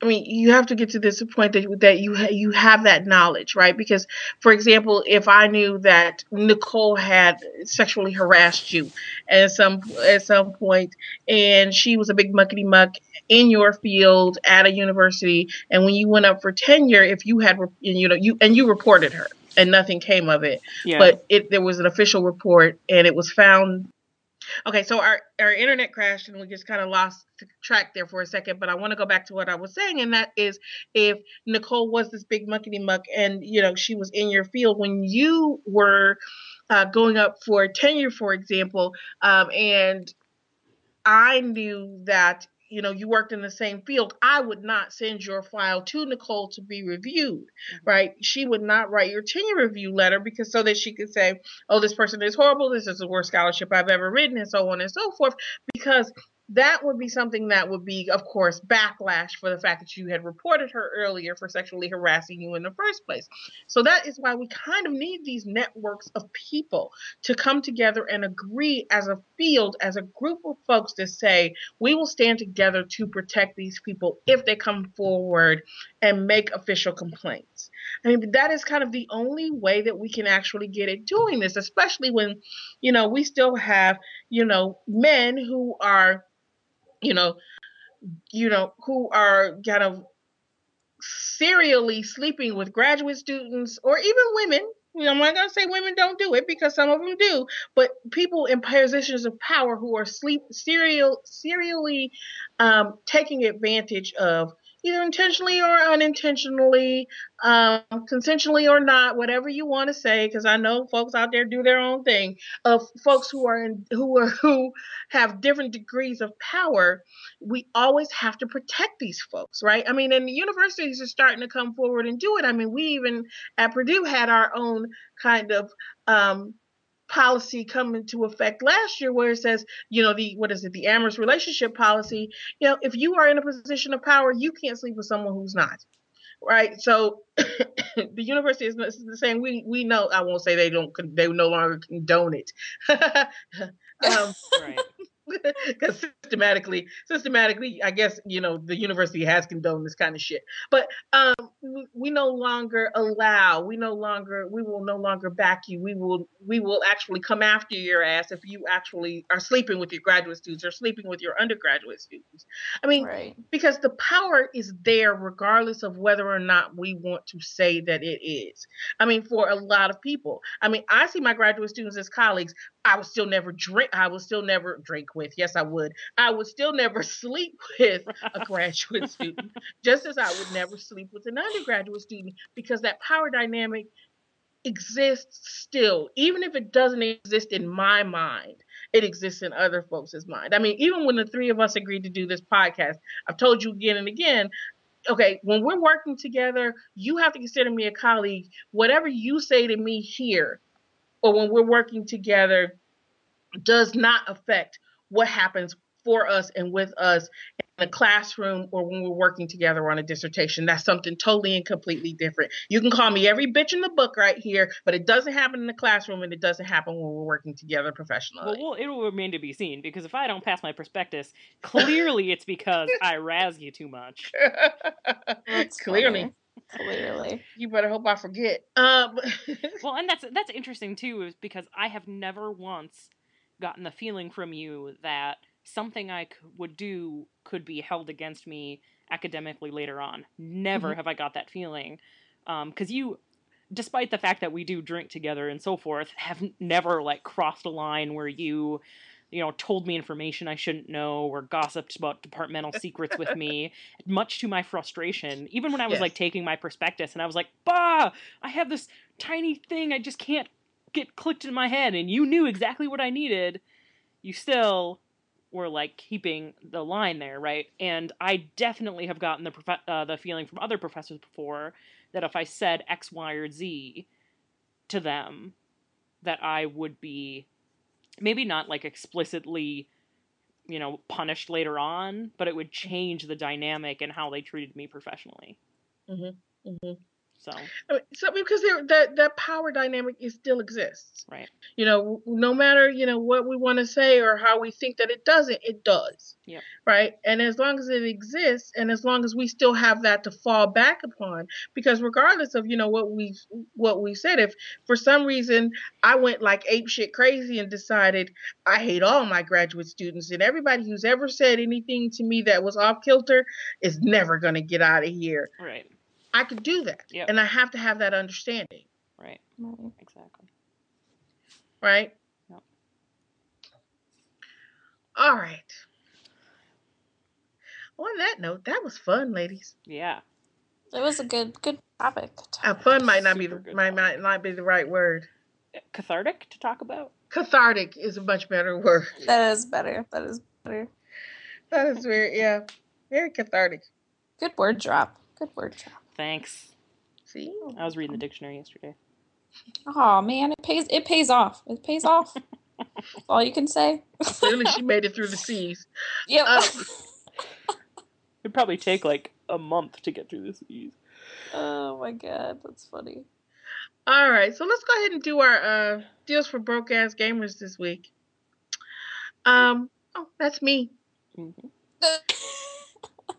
I mean, you have to get to this point that that you ha- you have that knowledge, right? Because, for example, if I knew that Nicole had sexually harassed you at some at some point, and she was a big muckety muck in your field at a university, and when you went up for tenure, if you had, you know, you and you reported her, and nothing came of it, Yeah. but it there was an official report, and it was found. Okay, so our our internet crashed, and we just kind of lost track there for a second. But I want to go back to what I was saying, and that is, if Nicole was this big muckety muck, and you know she was in your field when you were uh, going up for tenure, for example, um, and I knew that you know you worked in the same field, I would not send your file to Nicole to be reviewed, mm-hmm. right? She would not write your tenure review letter because so that she could say, "Oh, this person is horrible. This is the worst scholarship I've ever written," and so on and so forth, because that would be something that would be, of course, backlash for the fact that you had reported her earlier for sexually harassing you in the first place. So that is why we kind of need these networks of people to come together and agree as a field, as a group of folks to say, we will stand together to protect these people if they come forward and make official complaints. I mean, that is kind of the only way that we can actually get at doing this, especially when, you know, we still have, you know, men who are, you know, you know, who are kind of serially sleeping with graduate students or even women. You know, I'm not gonna say women don't do it because some of them do, but people in positions of power who are sleep serial serially um, taking advantage of either intentionally or unintentionally, um, consensually or not, whatever you want to say, because I know folks out there do their own thing. Of folks who are in, who are who have different degrees of power, we always have to protect these folks, right? I mean, and the universities are starting to come forward and do it. I mean, we even at Purdue had our own kind of um, policy come into effect last year where it says, you know, the what is it, the amorous relationship policy, you know, if you are in a position of power, you can't sleep with someone who's not. Right. So the university is saying we we know I won't say they don't they no longer condone it. um, right. because systematically systematically i guess you know the university has condoned this kind of shit. But um we, no longer allow we no longer we will no longer back you. We will we will actually come after your ass if you actually are sleeping with your graduate students or sleeping with your undergraduate students. I mean right. because the power is there regardless of whether or not we want to say that it is. I mean for a lot of people. I mean i see my graduate students as colleagues i would still never drink i would still never drink with yes i would i would still never sleep with a graduate student just as i would never sleep with an undergraduate student because that power dynamic exists still even if it doesn't exist in my mind it exists in other folks' mind. I mean even when the three of us agreed to do this podcast i've told you again and again okay when we're working together you have to consider me a colleague whatever you say to me here or when we're working together does not affect what happens for us and with us in the classroom or when we're working together on a dissertation. That's something totally and completely different. You can call me every bitch in the book right here, but it doesn't happen in the classroom and it doesn't happen when we're working together professionally. Well, well, it will remain to be seen because if I don't pass my prospectus, clearly it's because I razz you too much. That's Clearly. funny. Clearly. You better hope I forget. Um, Well, and that's that's interesting too, is because I have never once gotten the feeling from you that something I c- would do could be held against me academically later on. Never Mhm. have I got that feeling, because you, despite the fact that we do drink together and so forth, have n- never like crossed a line where you. You know, told me information I shouldn't know, or gossiped about departmental secrets with me, much to my frustration. Even when I was Yes. like taking my prospectus, and I was like, "Bah, I have this tiny thing I just can't get clicked in my head and you knew exactly what I needed, you still were like keeping the line there, right? And I definitely have gotten the prof- uh, the feeling from other professors before that if I said X, Y, or Z to them, that I would be maybe not like explicitly you know, punished later on, but it would change the dynamic and how they treated me professionally. Mm-hmm. Mm-hmm. So, so because there, that that power dynamic is still exists. right. You know, no matter you know what we want to say or how we think that it doesn't, it does. yeah, Right. And as long as it exists, and as long as we still have that to fall back upon, because regardless of you know what we what we said, if for some reason I went like ape shit crazy and decided I hate all my graduate students and everybody who's ever said anything to me that was off kilter is never gonna get out of here. Right. I could do that, Yep. and I have to have that understanding. Right. Right. Exactly. right? Yep. All right. On that note, that was fun, ladies. Yeah. It was a good good topic. Uh, fun might not be the, might, might not be the right word. Cathartic to talk about. Cathartic is a much better word. That is better. That is better. That is very yeah, very cathartic. Good word drop. Good word drop. Thanks. See, I was reading the dictionary yesterday. Oh man, it pays. It pays off. It pays off. That's all you can say. clearly she made it through the seas. Yep. Uh, It'd probably take like a month to get through the seas. oh my god, that's funny. All right, so let's go ahead and do our uh, deals for broke ass gamers this week. Um, oh, that's me. Mhm.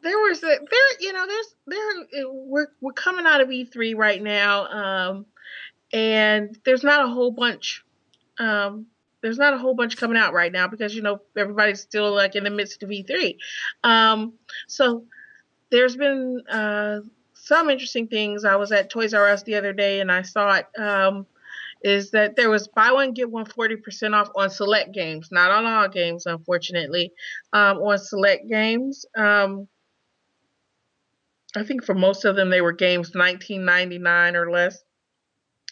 there was a there you know there's there we're we're coming out of E3 right now um and there's not a whole bunch um there's not a whole bunch coming out right now because you know everybody's still like in the midst of E3 um so there's been uh some interesting things I was at Toys R Us the other day and I saw it um is that there was buy one get one 40% off on select games not on all games unfortunately um, on select games. Um, I think for most of them they were games 1999 or less.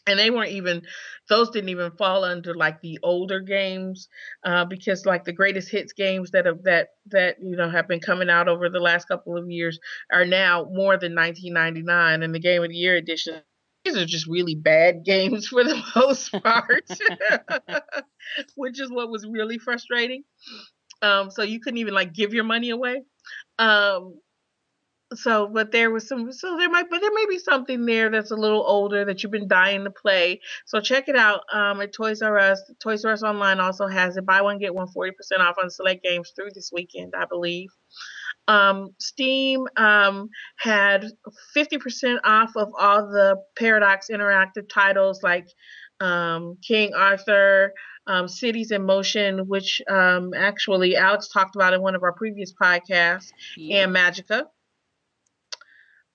And they weren't even; those didn't even fall under like the older games, uh, because like the greatest hits games that have that that you know have been coming out over the last couple of years are now more than 1999. And the Game of the Year edition, these are just really bad games for the most part, which is what was really frustrating. Um, so you couldn't even like give your money away. Um, so, but there was some, so there might, but there may be something there that's a little older that you've been dying to play. So check it out um, at Toys R Us. Toys R Us online also has it. Buy one get one 40% off on select games through this weekend, I believe. Um, Steam um, had 50% off of all the Paradox interactive titles like um, King Arthur, um, Cities in Motion, which um, actually Alex talked about in one of our previous podcasts, Yeah. and Magicka.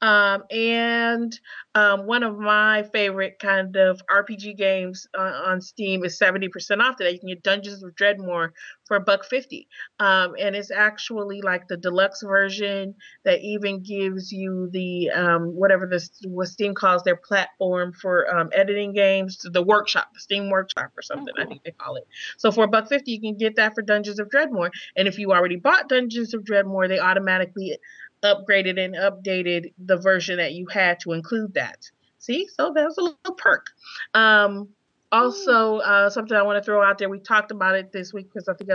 Um, and um, one of my favorite kind of RPG games uh, on Steam is 70% off today. You can get Dungeons of Dredmor for a buck fifty. Um, and it's actually like the deluxe version that even gives you the um, whatever this what Steam calls their platform for um, editing games, the workshop, the Steam workshop or something, I cool. think they call it. So for a buck fifty, you can get that for Dungeons of Dredmor. And if you already bought Dungeons of Dredmor, they automatically upgraded and updated the version that you had to include that. See, so that was a little perk. Um, also, uh, something I want to throw out there. We talked about it this week because I think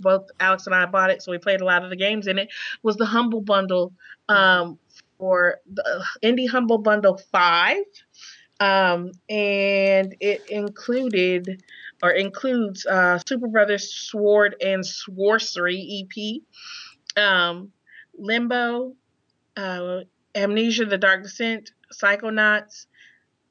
both Alex and I bought it, so we played a lot of the games in it. Was the Humble Bundle um, for the Indie Humble Bundle Five, um, and it included or includes uh, Super Brothers Sword and Sorcery EP. Um, Limbo, uh, Amnesia: The Dark Descent, Psychonauts,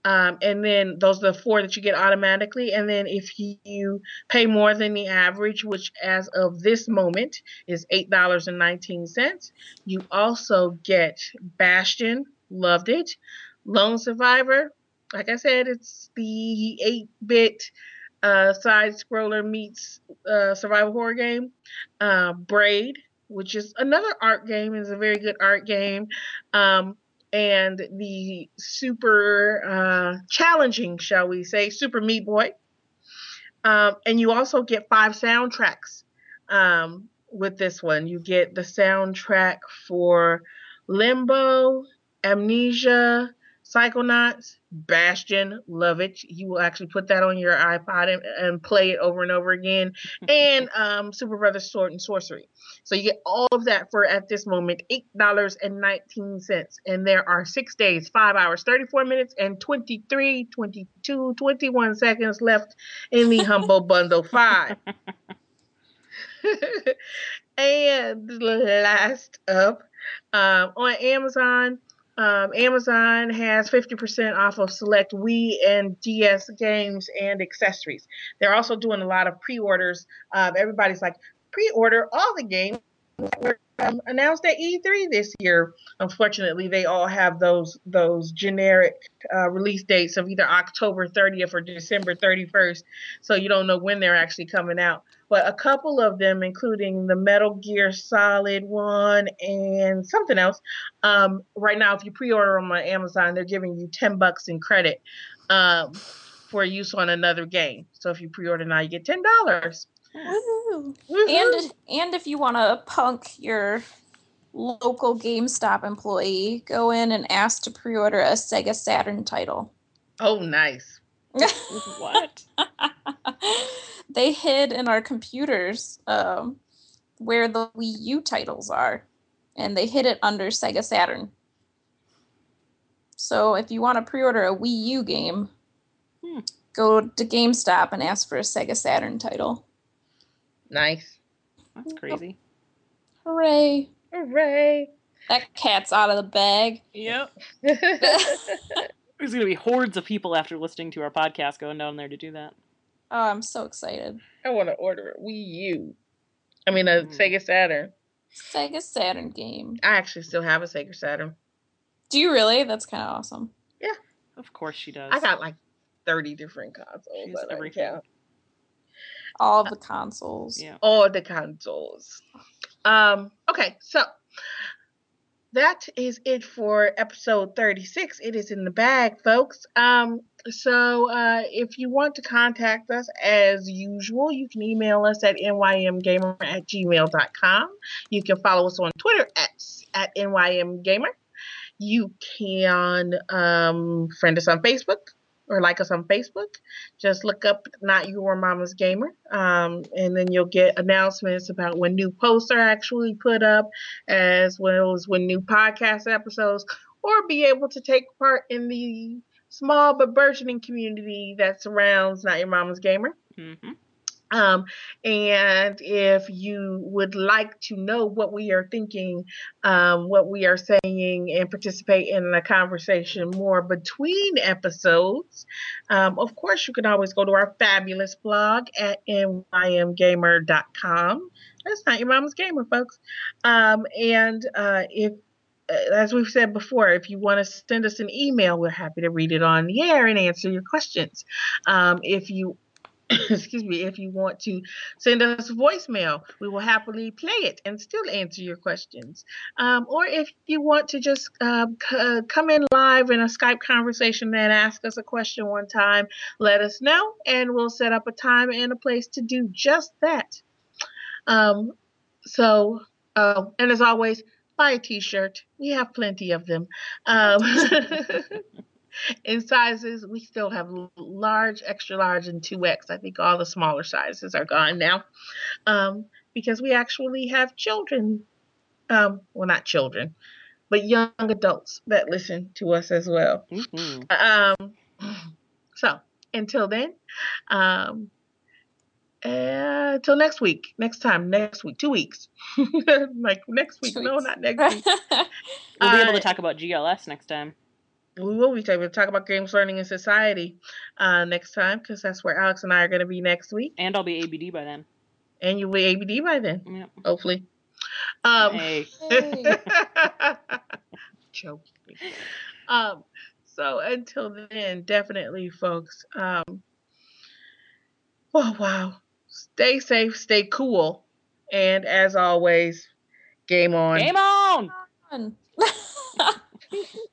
um, and then those are the four that you get automatically. And then if you pay more than the average, which as of this moment is eight dollars and nineteen cents, you also get Bastion, loved it, Lone Survivor. Like I said, it's the eight-bit uh, side scroller meets uh, survival horror game. Uh, Braid, which is another art game, is a very good art game. Um, and the super uh, challenging, shall we say, Super Meat Boy. Um, and you also get five soundtracks um, with this one. You get the soundtrack for Limbo, Amnesia, Psychonauts, Bastion, love it. You will actually put that on your iPod and, and play it over and over again. and um, Superbrothers Sword and Sworcery. So you get all of that for at this moment eight dollars and nineteen cents. And there are six days, five hours, thirty four minutes, and 23, 22, 21 seconds left in the Humble Bundle Five. and last up um, on Amazon um, Amazon has 50% off of select Wii and DS games and accessories. They're also doing a lot of pre orders. Um, everybody's like, pre order all the games were um, announced at E3 this year. Unfortunately, they all have those those generic uh, release dates of either October 30th or December 31st, so you don't know when they're actually coming out. But a couple of them, including the Metal Gear Solid one and something else, um, right now if you pre-order them on Amazon, they're giving you 10 bucks in credit um, for use on another game. So if you pre-order now, you get ten dollars. And and if you want to punk your local GameStop employee, go in and ask to pre-order a Sega Saturn title. Oh, nice. What? they hid in our computers um, where the Wii U titles are, and they hid it under Sega Saturn. So if you want to pre-order a Wii U game, Hmm. go to GameStop and ask for a Sega Saturn title. Nice. That's crazy. Hooray! Hooray. That cat's out of the bag. Yep. There's gonna be hordes of people after listening to our podcast going down there to do that. Oh, I'm so excited. I want to order a Wii U. I mean, a Mm. Sega Saturn. Sega Saturn game. I actually still have a Sega Saturn. Do you really? That's kind of awesome. Yeah. Of course she does. I got like 30 different consoles. She has that count. All the consoles. Yeah. All the consoles. Um, okay, so that is it for episode 36. It is in the bag, folks. Um, so uh, if you want to contact us as usual, you can email us at nymgamer at gmail.com. You can follow us on Twitter at, at nymgamer. You can um, friend us on Facebook or like us on Facebook. Just look up Not Your Mama's Gamer, um, and then you'll get announcements about when new posts are actually put up, as well as when new podcast episodes, or be able to take part in the small but burgeoning community that surrounds Not Your Mama's Gamer. hmm Um, and if you would like to know what we are thinking, um, what we are saying, and participate in a conversation more between episodes, um, of course, you can always go to our fabulous blog at nymgamer.com. That's not your mama's gamer, folks. Um, and uh, if uh, as we've said before, if you want to send us an email, we're happy to read it on the air and answer your questions. Um, if you excuse me, if you want to send us a voicemail, we will happily play it and still answer your questions. Um, or if you want to just um, c- uh, come in live in a Skype conversation and ask us a question one time, let us know, and we'll set up a time and a place to do just that. Um, so, uh, and as always, buy a t-shirt. We have plenty of them. Um, in sizes, we still have large, extra large, and 2X. I think all the smaller sizes are gone now um, because we actually have children. Um, well, not children, but young adults that listen to us as well. hmm Um, so until then, um, uh, till next week, next time, next week, two weeks, like next week. Two No, weeks. not next week. We'll be able Uh, to talk about GLS next time. We will be talking, we'll talk about games, learning, and society uh, next time because that's where Alex and I are going to be next week, And I'll be ABD by then. and you'll be ABD by then, Yep. hopefully. Um, Hey. Hey. joking. Um, so until then, definitely, folks. Um, oh wow, stay safe, stay cool, and as always, game on. Game on! Fun.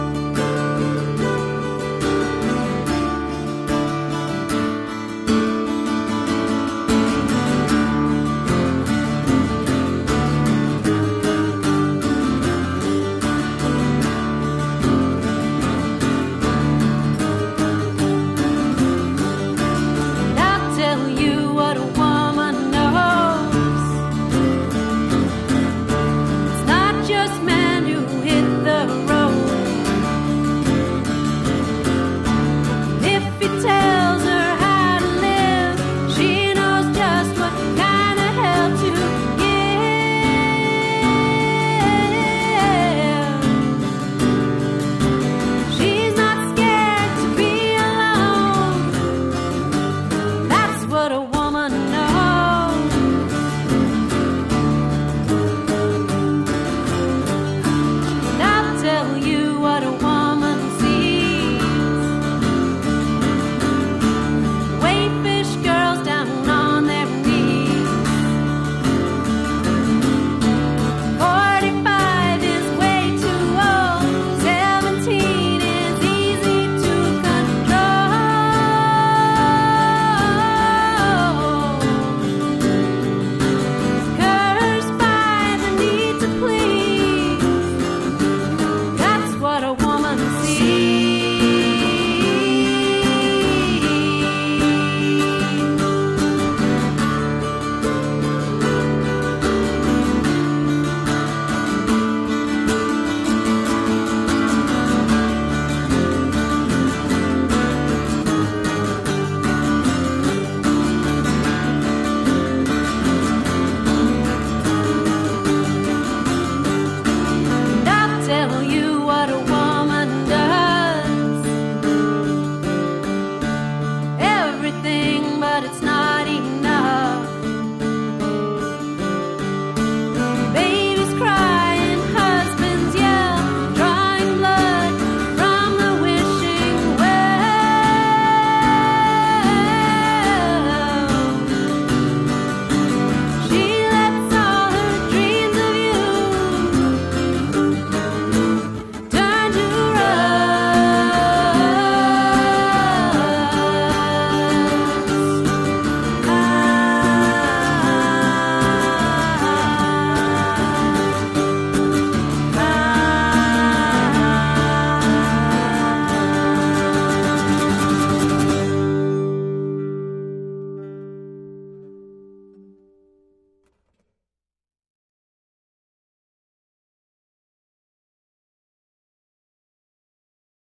tell.